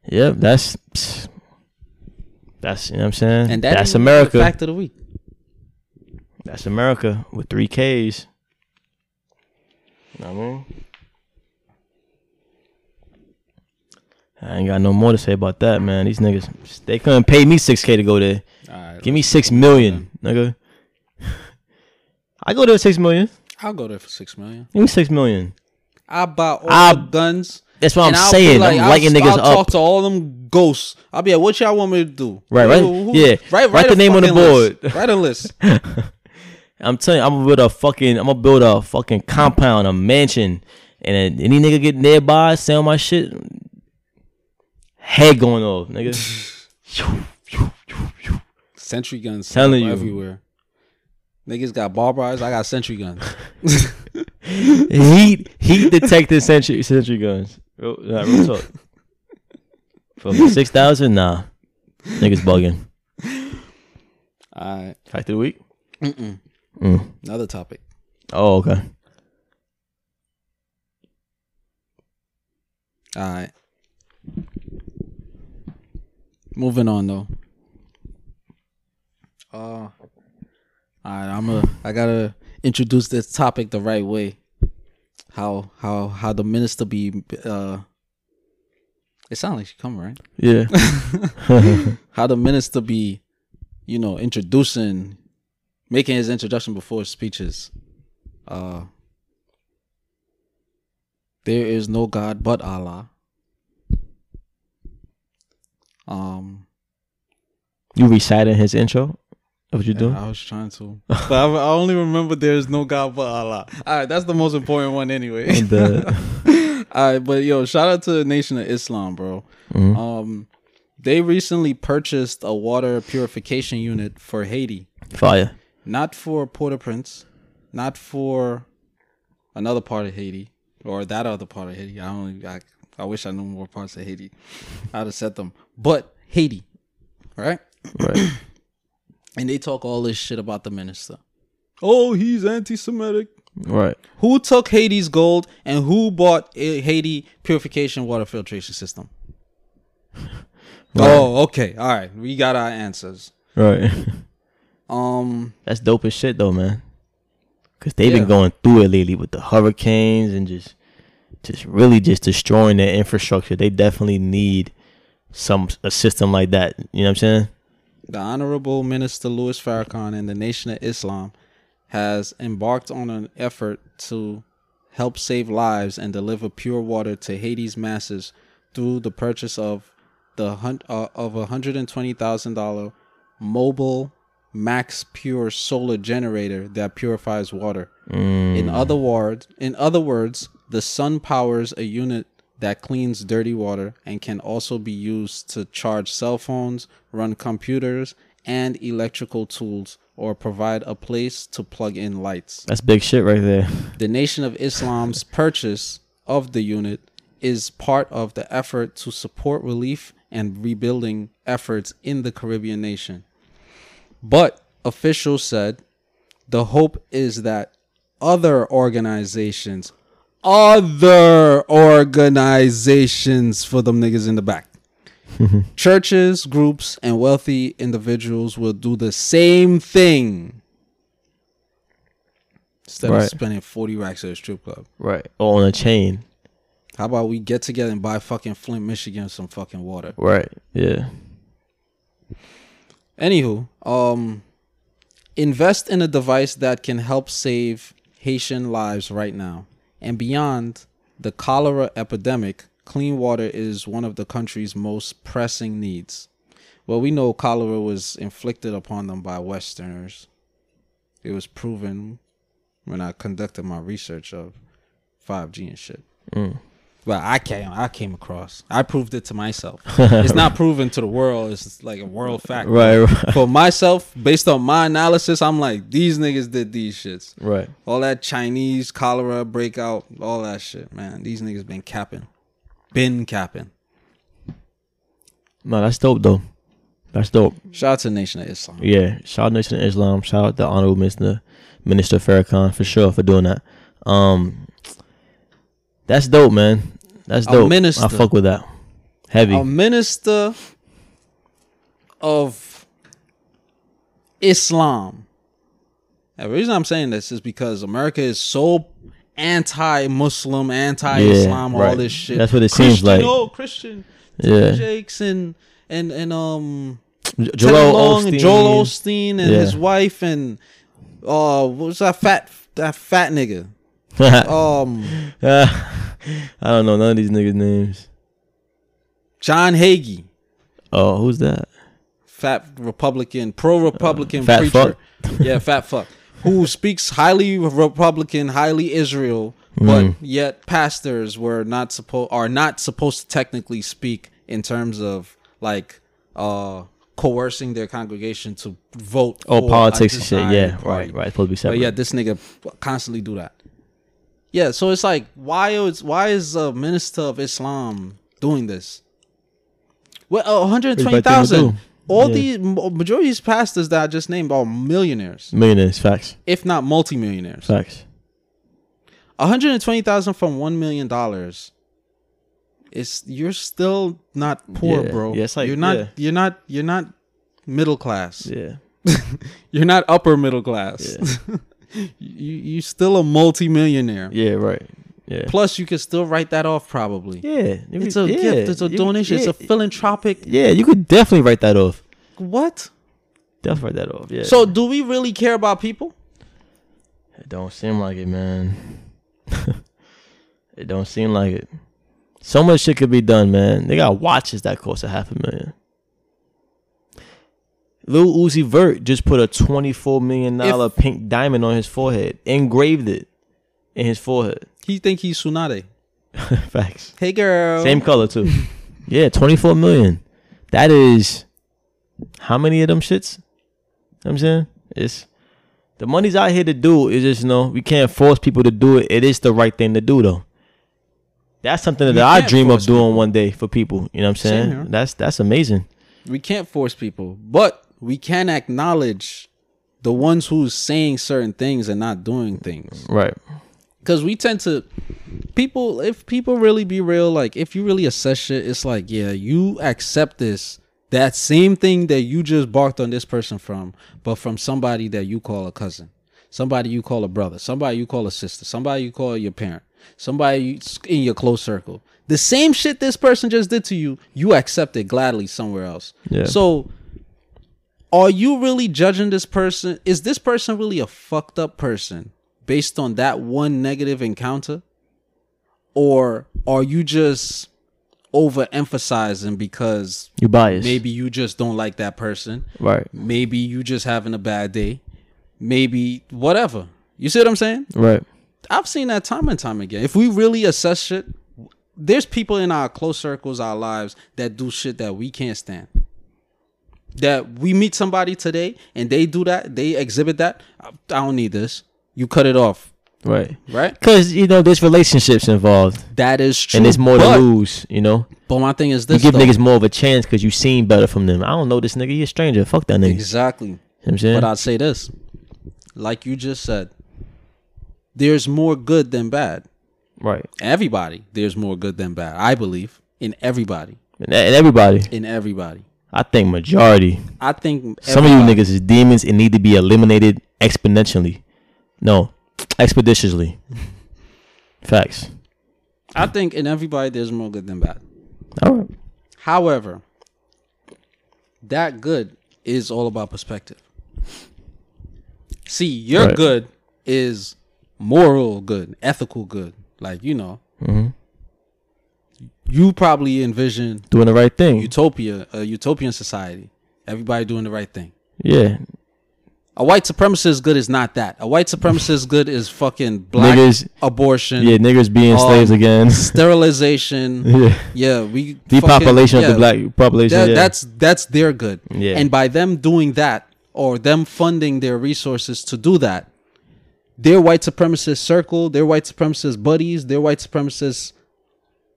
Yep, that's that's you know what I'm saying. And that that's America. Fact of the week. That's America with three Ks. Know what I mean? I ain't got no more to say about that, man. These niggas, they couldn't pay me six K to go there. Right, Give me six million, nigga. I go there with six million. I'll go there for six million. Give me six million. I buy all I- the guns. That's what I'm I'll saying. like- I'm I'll- lighting niggas I'll up. talk to all them ghosts. I'll be like, what y'all want me to do? Right, right. Who- who- Yeah. Write, Write the name on the fucking list. board. Write a list. I'm telling you, I'm gonna build a fucking, I'm gonna build a fucking compound, a mansion, and then any nigga get nearby, sell my shit, head going off, nigga. Sentry guns Telling you. everywhere. Niggas got barbed wires. I got sentry guns. heat, heat detected sentry, sentry guns. Real, nah, real talk. From six thousand, nah, niggas bugging. all right. Fact of the week. Mm-mm. Mm. Another topic. Oh, okay. All right. Moving on though. Uh, all right. I'm a. I gotta introduce this topic the right way. How how how the minister be? Uh, it sounds like she coming right. Yeah. How the minister be? You know, introducing, making his introduction before his speeches. Uh, there is no God but Allah. Um, you reciting his intro? What you doing? I was trying to, but I, I only remember there is no God but Allah. All right, that's the most important one anyway. I'm. All right, but yo, shout out to the Nation of Islam, bro. Mhm. Um, they recently purchased a water purification unit for Haiti, Fire. Not for Port-au-Prince, not for another part of Haiti or that other part of Haiti. I only I, I wish I knew more parts of Haiti. I'd have said them, but Haiti, right? Right. And they talk all this shit about the minister. Oh, he's anti-Semitic. right. Who took Haiti's gold and who bought a Haiti purification water filtration system? Oh, okay. All right. We got our answers. Right. Um, That's dope as shit though, man. Cause they've Yeah. been going through it lately with the hurricanes and just, just really just destroying their infrastructure. They definitely need some a system like that. You know what I'm saying? the Honorable Minister Louis Farrakhan and the Nation of Islam has embarked on an effort to help save lives and deliver pure water to Haiti's masses through the purchase of the uh, of a hundred and twenty thousand dollar mobile max pure solar generator that purifies water. Mm. In other words, in other words, the sun powers a unit that cleans dirty water and can also be used to charge cell phones, run computers and electrical tools, or provide a place to plug in lights. That's big shit right there. The Nation of Islam's purchase of the unit is part of the effort to support relief and rebuilding efforts in the Caribbean nation. But officials said the hope is that other organizations, other organizations for them niggas in the back, churches, groups, and wealthy individuals will do the same thing instead of spending 40 racks at a strip club. Right. Or on a chain. How about we get together and buy fucking Flint, Michigan some fucking water? Right. Yeah. Anywho, um, invest in a device that can help save Haitian lives right now and beyond the cholera epidemic. Clean water is one of the country's most pressing needs. Well, we know cholera was inflicted upon them by Westerners. It was proven when I conducted my research of 5G and shit. Mm. Well, I came, I came across. I proved it to myself. it's not proven to the world. It's like a world fact. Right. Right. For myself, based on my analysis, I'm like, these niggas did these shits. Right. All that Chinese cholera breakout, all that shit, man. These niggas been capping. Been capping. No, that's dope though. That's dope. Shout out to Nation of Islam. Yeah. Shout out Nation of Islam. Shout out the Honorable Minister Minister Farrakhan for sure for doing that. Um That's dope, man. That's dope. minister. I fuck with that. Heavy. A minister of Islam And the reason I'm saying this is because America is so anti-Muslim, anti-Islam, all right. this shit. That's what it seems like. Oh, Christian, Yeah. Jakes and and and um Joel Long and Osteen. Joel Osteen and Yeah. his wife and uh what was that fat that fat nigga? Um I don't know none of these niggas' names. John Hagee, Oh, who's that? fat Republican, pro Republican Fat preacher. yeah, fat fuck. Who speaks highly Republican, highly Israel, but Mm. yet pastors were not supposed are not supposed to technically speak in terms of like uh coercing their congregation to vote. Oh, for politics and shit. Yeah, party. right, right. Supposed to be separate. But yeah, this nigga constantly do that. Yeah, so it's like why is why is a minister of Islam doing this? Well, one hundred twenty It's the right thing thousand. All Yeah. these mo- majority of these pastors that I just named are millionaires, millionaires. Facts. if not multimillionaires. Facts. One hundred twenty thousand from one million dollars. It's you're still not poor, Yeah. bro. Yeah, like- you're not. yeah. You're not. You're not middle class. Yeah. You're not upper middle class. you you still a multimillionaire. Yeah. Right. Yeah. Plus, you can still write that off. Probably. Yeah. It's a yeah, gift. It's a you- donation. It's a philanthropic. Yeah, you could definitely write that off. What? Definitely write that off. Yeah. So, do we really care about people? it don't seem like it, man. it don't seem like it. So much shit could be done, man. They got watches that cost a half a million. Lil Uzi Vert just put a twenty-four million dollar pink diamond on his forehead, engraved it in his forehead. He think he's Tsunade. Facts. Hey, girl. Same color too. yeah, twenty four million. That is how many of them shits? You know what I'm saying it's the money's out here to do. Is just you know we can't force people to do it. It is the right thing to do though. That's something that We I dream of doing people. one day for people. You know what I'm saying? That's that's amazing. we can't force people, but we can acknowledge the ones who's saying certain things and not doing things. Right. Because we tend to people if people really be real, like if you really assess shit, it's like, yeah, you accept this that same thing that you just barked on this person from, but from somebody that you call a cousin, somebody you call a brother, somebody you call a sister, somebody you call your parent, somebody in your close circle. The same shit this person just did to you, you accept it gladly somewhere else. Yeah. So are you really judging this person? Is this person really a fucked up person based on that one negative encounter? Or are you just overemphasizing because You biased. maybe you just don't like that person? Right. Maybe you just having a bad day. Maybe whatever. You see what I'm saying? Right. I've seen that time and time again. If we really assess shit, there's people in our close circles, our lives that do shit that we can't stand. That we meet somebody today and they do that, they exhibit that. I I don't need this. You cut it off, Right. right? Because you know there's relationships involved, That is true. and there's more but, to lose. You know. But my thing is this: You give though. niggas more of a chance because you seen better from them. I don't know this nigga. He a stranger. Fuck that nigga. You know exactly. what I'm saying? But I'd say this, like you just said, there's more good than bad. right. Everybody, there's more good than bad. I believe in everybody, and everybody. in everybody. I think majority. I think Some of you niggas is demons and need to be eliminated exponentially. No, expeditiously. Facts. I think in everybody there's more good than bad. All right. However, that good is all about perspective. See, your Right. good is moral good, ethical good. Like, you know, Mhm. You probably envision Doing the right thing. utopia, a utopian society. Everybody doing the right thing. yeah. A white supremacist good is not that. A white supremacist good is fucking black Niggas- abortion, Yeah, niggas being slaves Um, again. sterilization. yeah. Yeah, we Depopulation fucking- of the black population. That, yeah. That's that's their good. Yeah. And by them doing that or them funding their resources to do that, their white supremacist circle, their white supremacist buddies, their white supremacist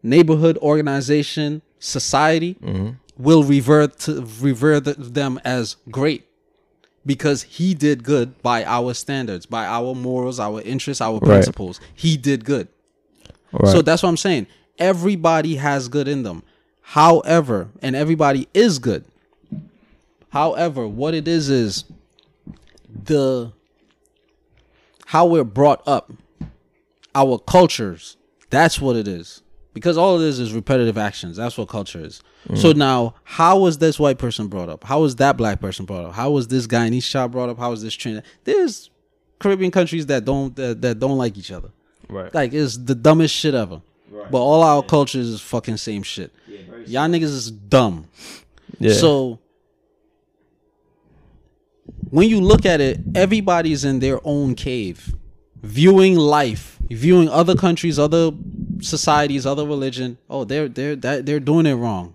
neighborhood organization, society Mm-hmm. will revert to revere them as great because he did good by our standards, by our morals, our interests, our principles. He did good. right. So that's what I'm saying. Everybody has good in them. However, and everybody is good. However, what it is is the how we're brought up, our cultures. That's what it is. Because all it is is repetitive actions. That's what culture is. So mm. now, how was this white person brought up? How was that black person brought up? How was this guy in East Shop brought up? How was this Trinidad? There's Caribbean countries that don't that, that don't like each other. Right. Like it's the dumbest shit ever. Right. But all our cultures is fucking same shit. Yeah, Y'all niggas is dumb. yeah. So when you look at it, everybody's in their own cave, viewing life, viewing other countries, other societies, other religion. Oh, they're they're that they're doing it wrong.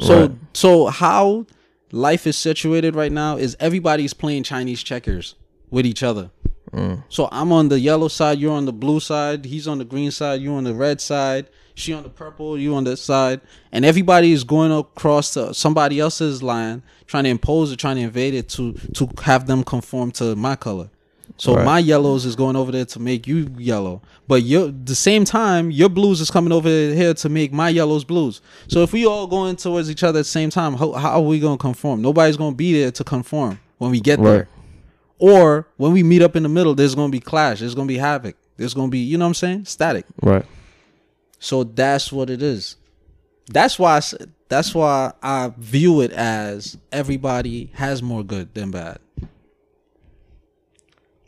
So Right. so how life is situated right now is everybody's playing Chinese checkers with each other. Mm. So I'm on the yellow side, you're on the blue side, he's on the green side, you on the red side, she on the purple, you on this side, and everybody is going across to somebody else's line, trying to impose or trying to invade it to to have them conform to my color. So Right. my yellows is going over there to make you yellow, but the same time your blues is coming over here to make my yellows blues. So if we all going towards each other at the same time, how, how are we gonna conform? Nobody's gonna be there to conform when we get there. Or when we meet up in the middle, there's gonna be clash. There's gonna be havoc. There's gonna be, you know what I'm saying, static. right. So that's what it is. That's why. I, that's why I view it as everybody has more good than bad.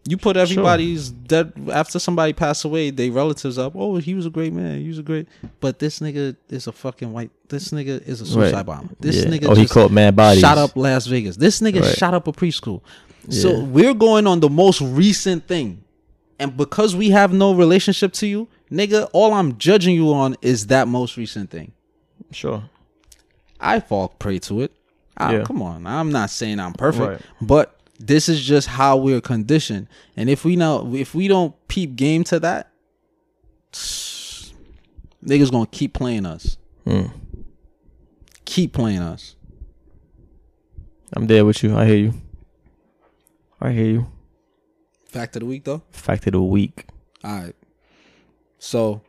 You put everybody's dead after somebody passed away, they relatives up. Oh, he was a great man. He was a great. But this nigga is a fucking white. This nigga is a suicide Right. bomber. This Yeah. nigga Oh, he caught mad bodies. shot up Las Vegas. This nigga Right. shot up a preschool. So Yeah. we're going on the most recent thing. And because we have no relationship to you, nigga, all I'm judging you on is that most recent thing. Sure. I fall prey to it. I, Yeah. Come on. I'm not saying I'm perfect, Right. but this is just how we're conditioned. And if we know if we don't peep game to that, niggas gonna keep playing us. Mm. Keep playing us. I'm there with you. I hear you. I hear you. Fact of the week though. Fact of the week. All right. So,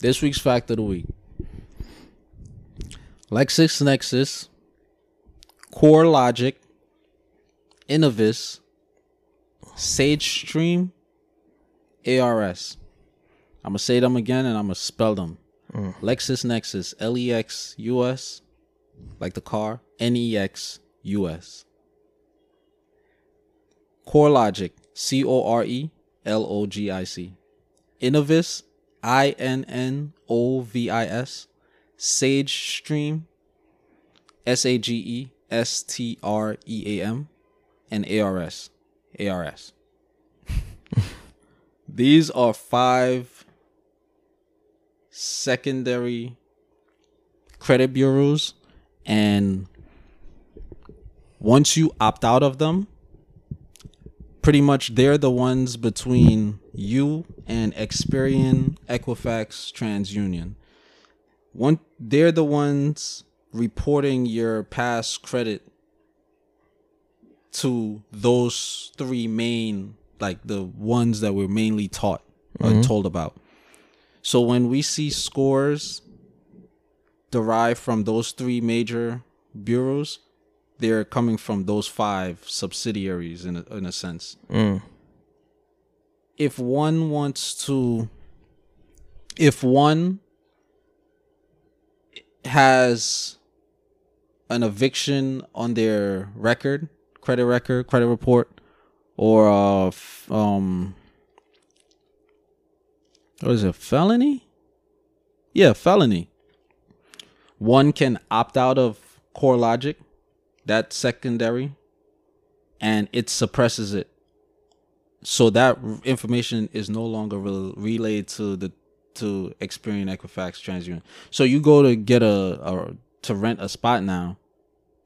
this week's fact of the week Lexus Nexus, Core Logic, Innovis, Sage Stream, ARS. I'm going to say them again and I'm going to spell them. Mm. Lexus Nexus, L E X U S, like the car, N E X U S. Core Logic, C O R E L O G I C. Innovis, I N N O V I S. Sage Stream, S A G E S T R E A M. And ARS. ARS. These are five secondary credit bureaus. And once you opt out of them, pretty much they're the ones between you and Experian, Equifax, TransUnion. One, they're the ones reporting your past credit to those three main, like the ones that we're mainly taught or told about. So when we see scores derived from those three major bureaus, they're coming from those five subsidiaries in a, in a sense. Mm. If one wants to, if one has an eviction on their record, credit record, credit report, or uh, um, what is it, felony? Yeah, felony. One can opt out of Core Logic, that secondary, and it suppresses it. So that information is no longer re- relayed to the to Experian, Equifax, TransUnion. So you go to get a, a to rent a spot now,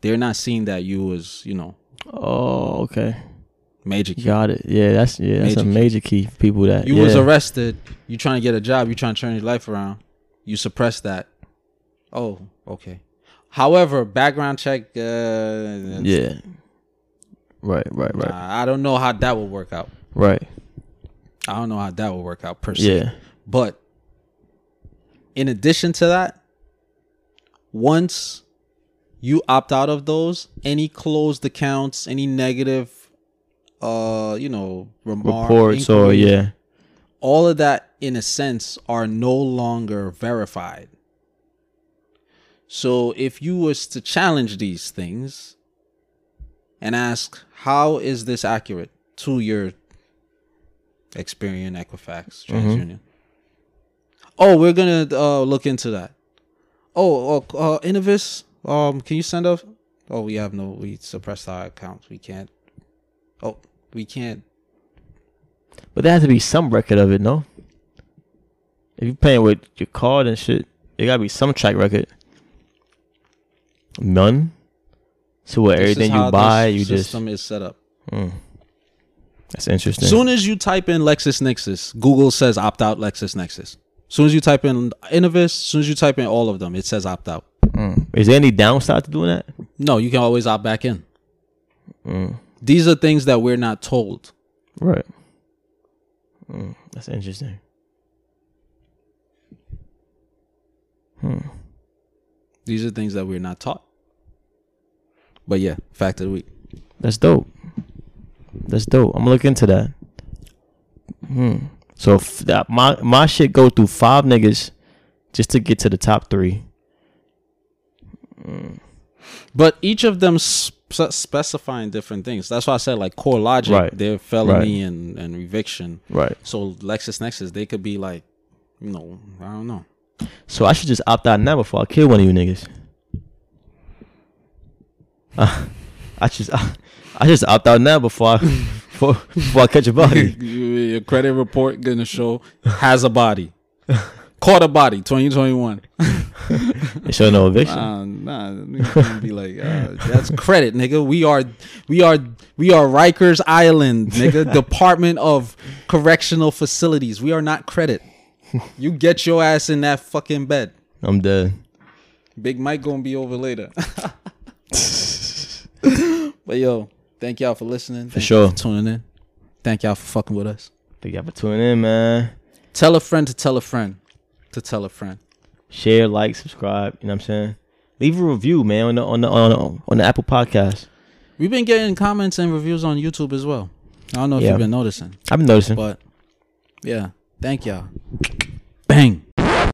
they're not seeing that you was you know Oh, okay. major. key. Got it. Yeah, that's yeah, that's Major a major key for people that You yeah. was arrested. You trying to get a job. You trying to turn your life around. You suppress that. Oh, okay. However, background check. Uh, Yeah. Right, right, right, nah, I don't know how that will work out. right. I don't know how that will work out per se. Yeah. But in addition to that, once you opt out of those, any closed accounts, any negative uh, you know, remark, Reports or yeah. all of that in a sense are no longer verified. So if you was to challenge these things and ask how is this accurate to your Experian, Equifax, TransUnion? Oh, we're gonna uh, look into that. Oh, uh, uh, Innovis, um, can you send us? Oh, we have no. We suppressed our accounts. We can't. Oh, we can't. But there has to be some record of it, no? If you're paying with your card and shit, there gotta be some track record. None. So what? This is Everything you buy, you just. system is set up. Mm. That's interesting. As soon as you type in LexisNexis, Google says opt out LexisNexis. As soon as you type in Innovis, as soon as you type in all of them, it says opt out. Is there any downside to doing that? No, you can always opt back in. Mm. These are things that we're not told. Right. Mm. That's interesting. Hmm. These are things that we're not taught. But yeah, fact of the week. That's dope. That's dope. I'm gonna look into that. Hmm. So f- that my my shit go through five niggas just to get to the top three. But each of them sp- specifying different things. That's why I said like core logic, Right. they're felony and, and eviction. Right. So LexisNexis, they could be like, you know, I don't know. So I should just opt out now before I kill one of you niggas. Uh, I just I, I just opt out now before I before, before I catch a body. Your credit report gonna show has a body. Caught a body, 2021. They show no eviction. Nah, nah, niggas be like, uh, that's credit, nigga. We are, we are, we are Rikers Island, nigga. Department of Correctional Facilities. We are not credit. You get your ass in that fucking bed. I'm dead. Big Mike gonna be over later. but yo, thank y'all for listening. Thank sure. y'all for tuning in. Thank y'all for fucking with us. Thank y'all for tuning in, man. Tell a friend to tell a friend to tell a friend. Share, like, subscribe. You know what I'm saying? Leave a review, man, on the on the on the, on the Apple Podcast. We've been getting comments and reviews on YouTube as well. I don't know if Yeah. you've been noticing, I've been noticing. but yeah, thank y'all. Bang.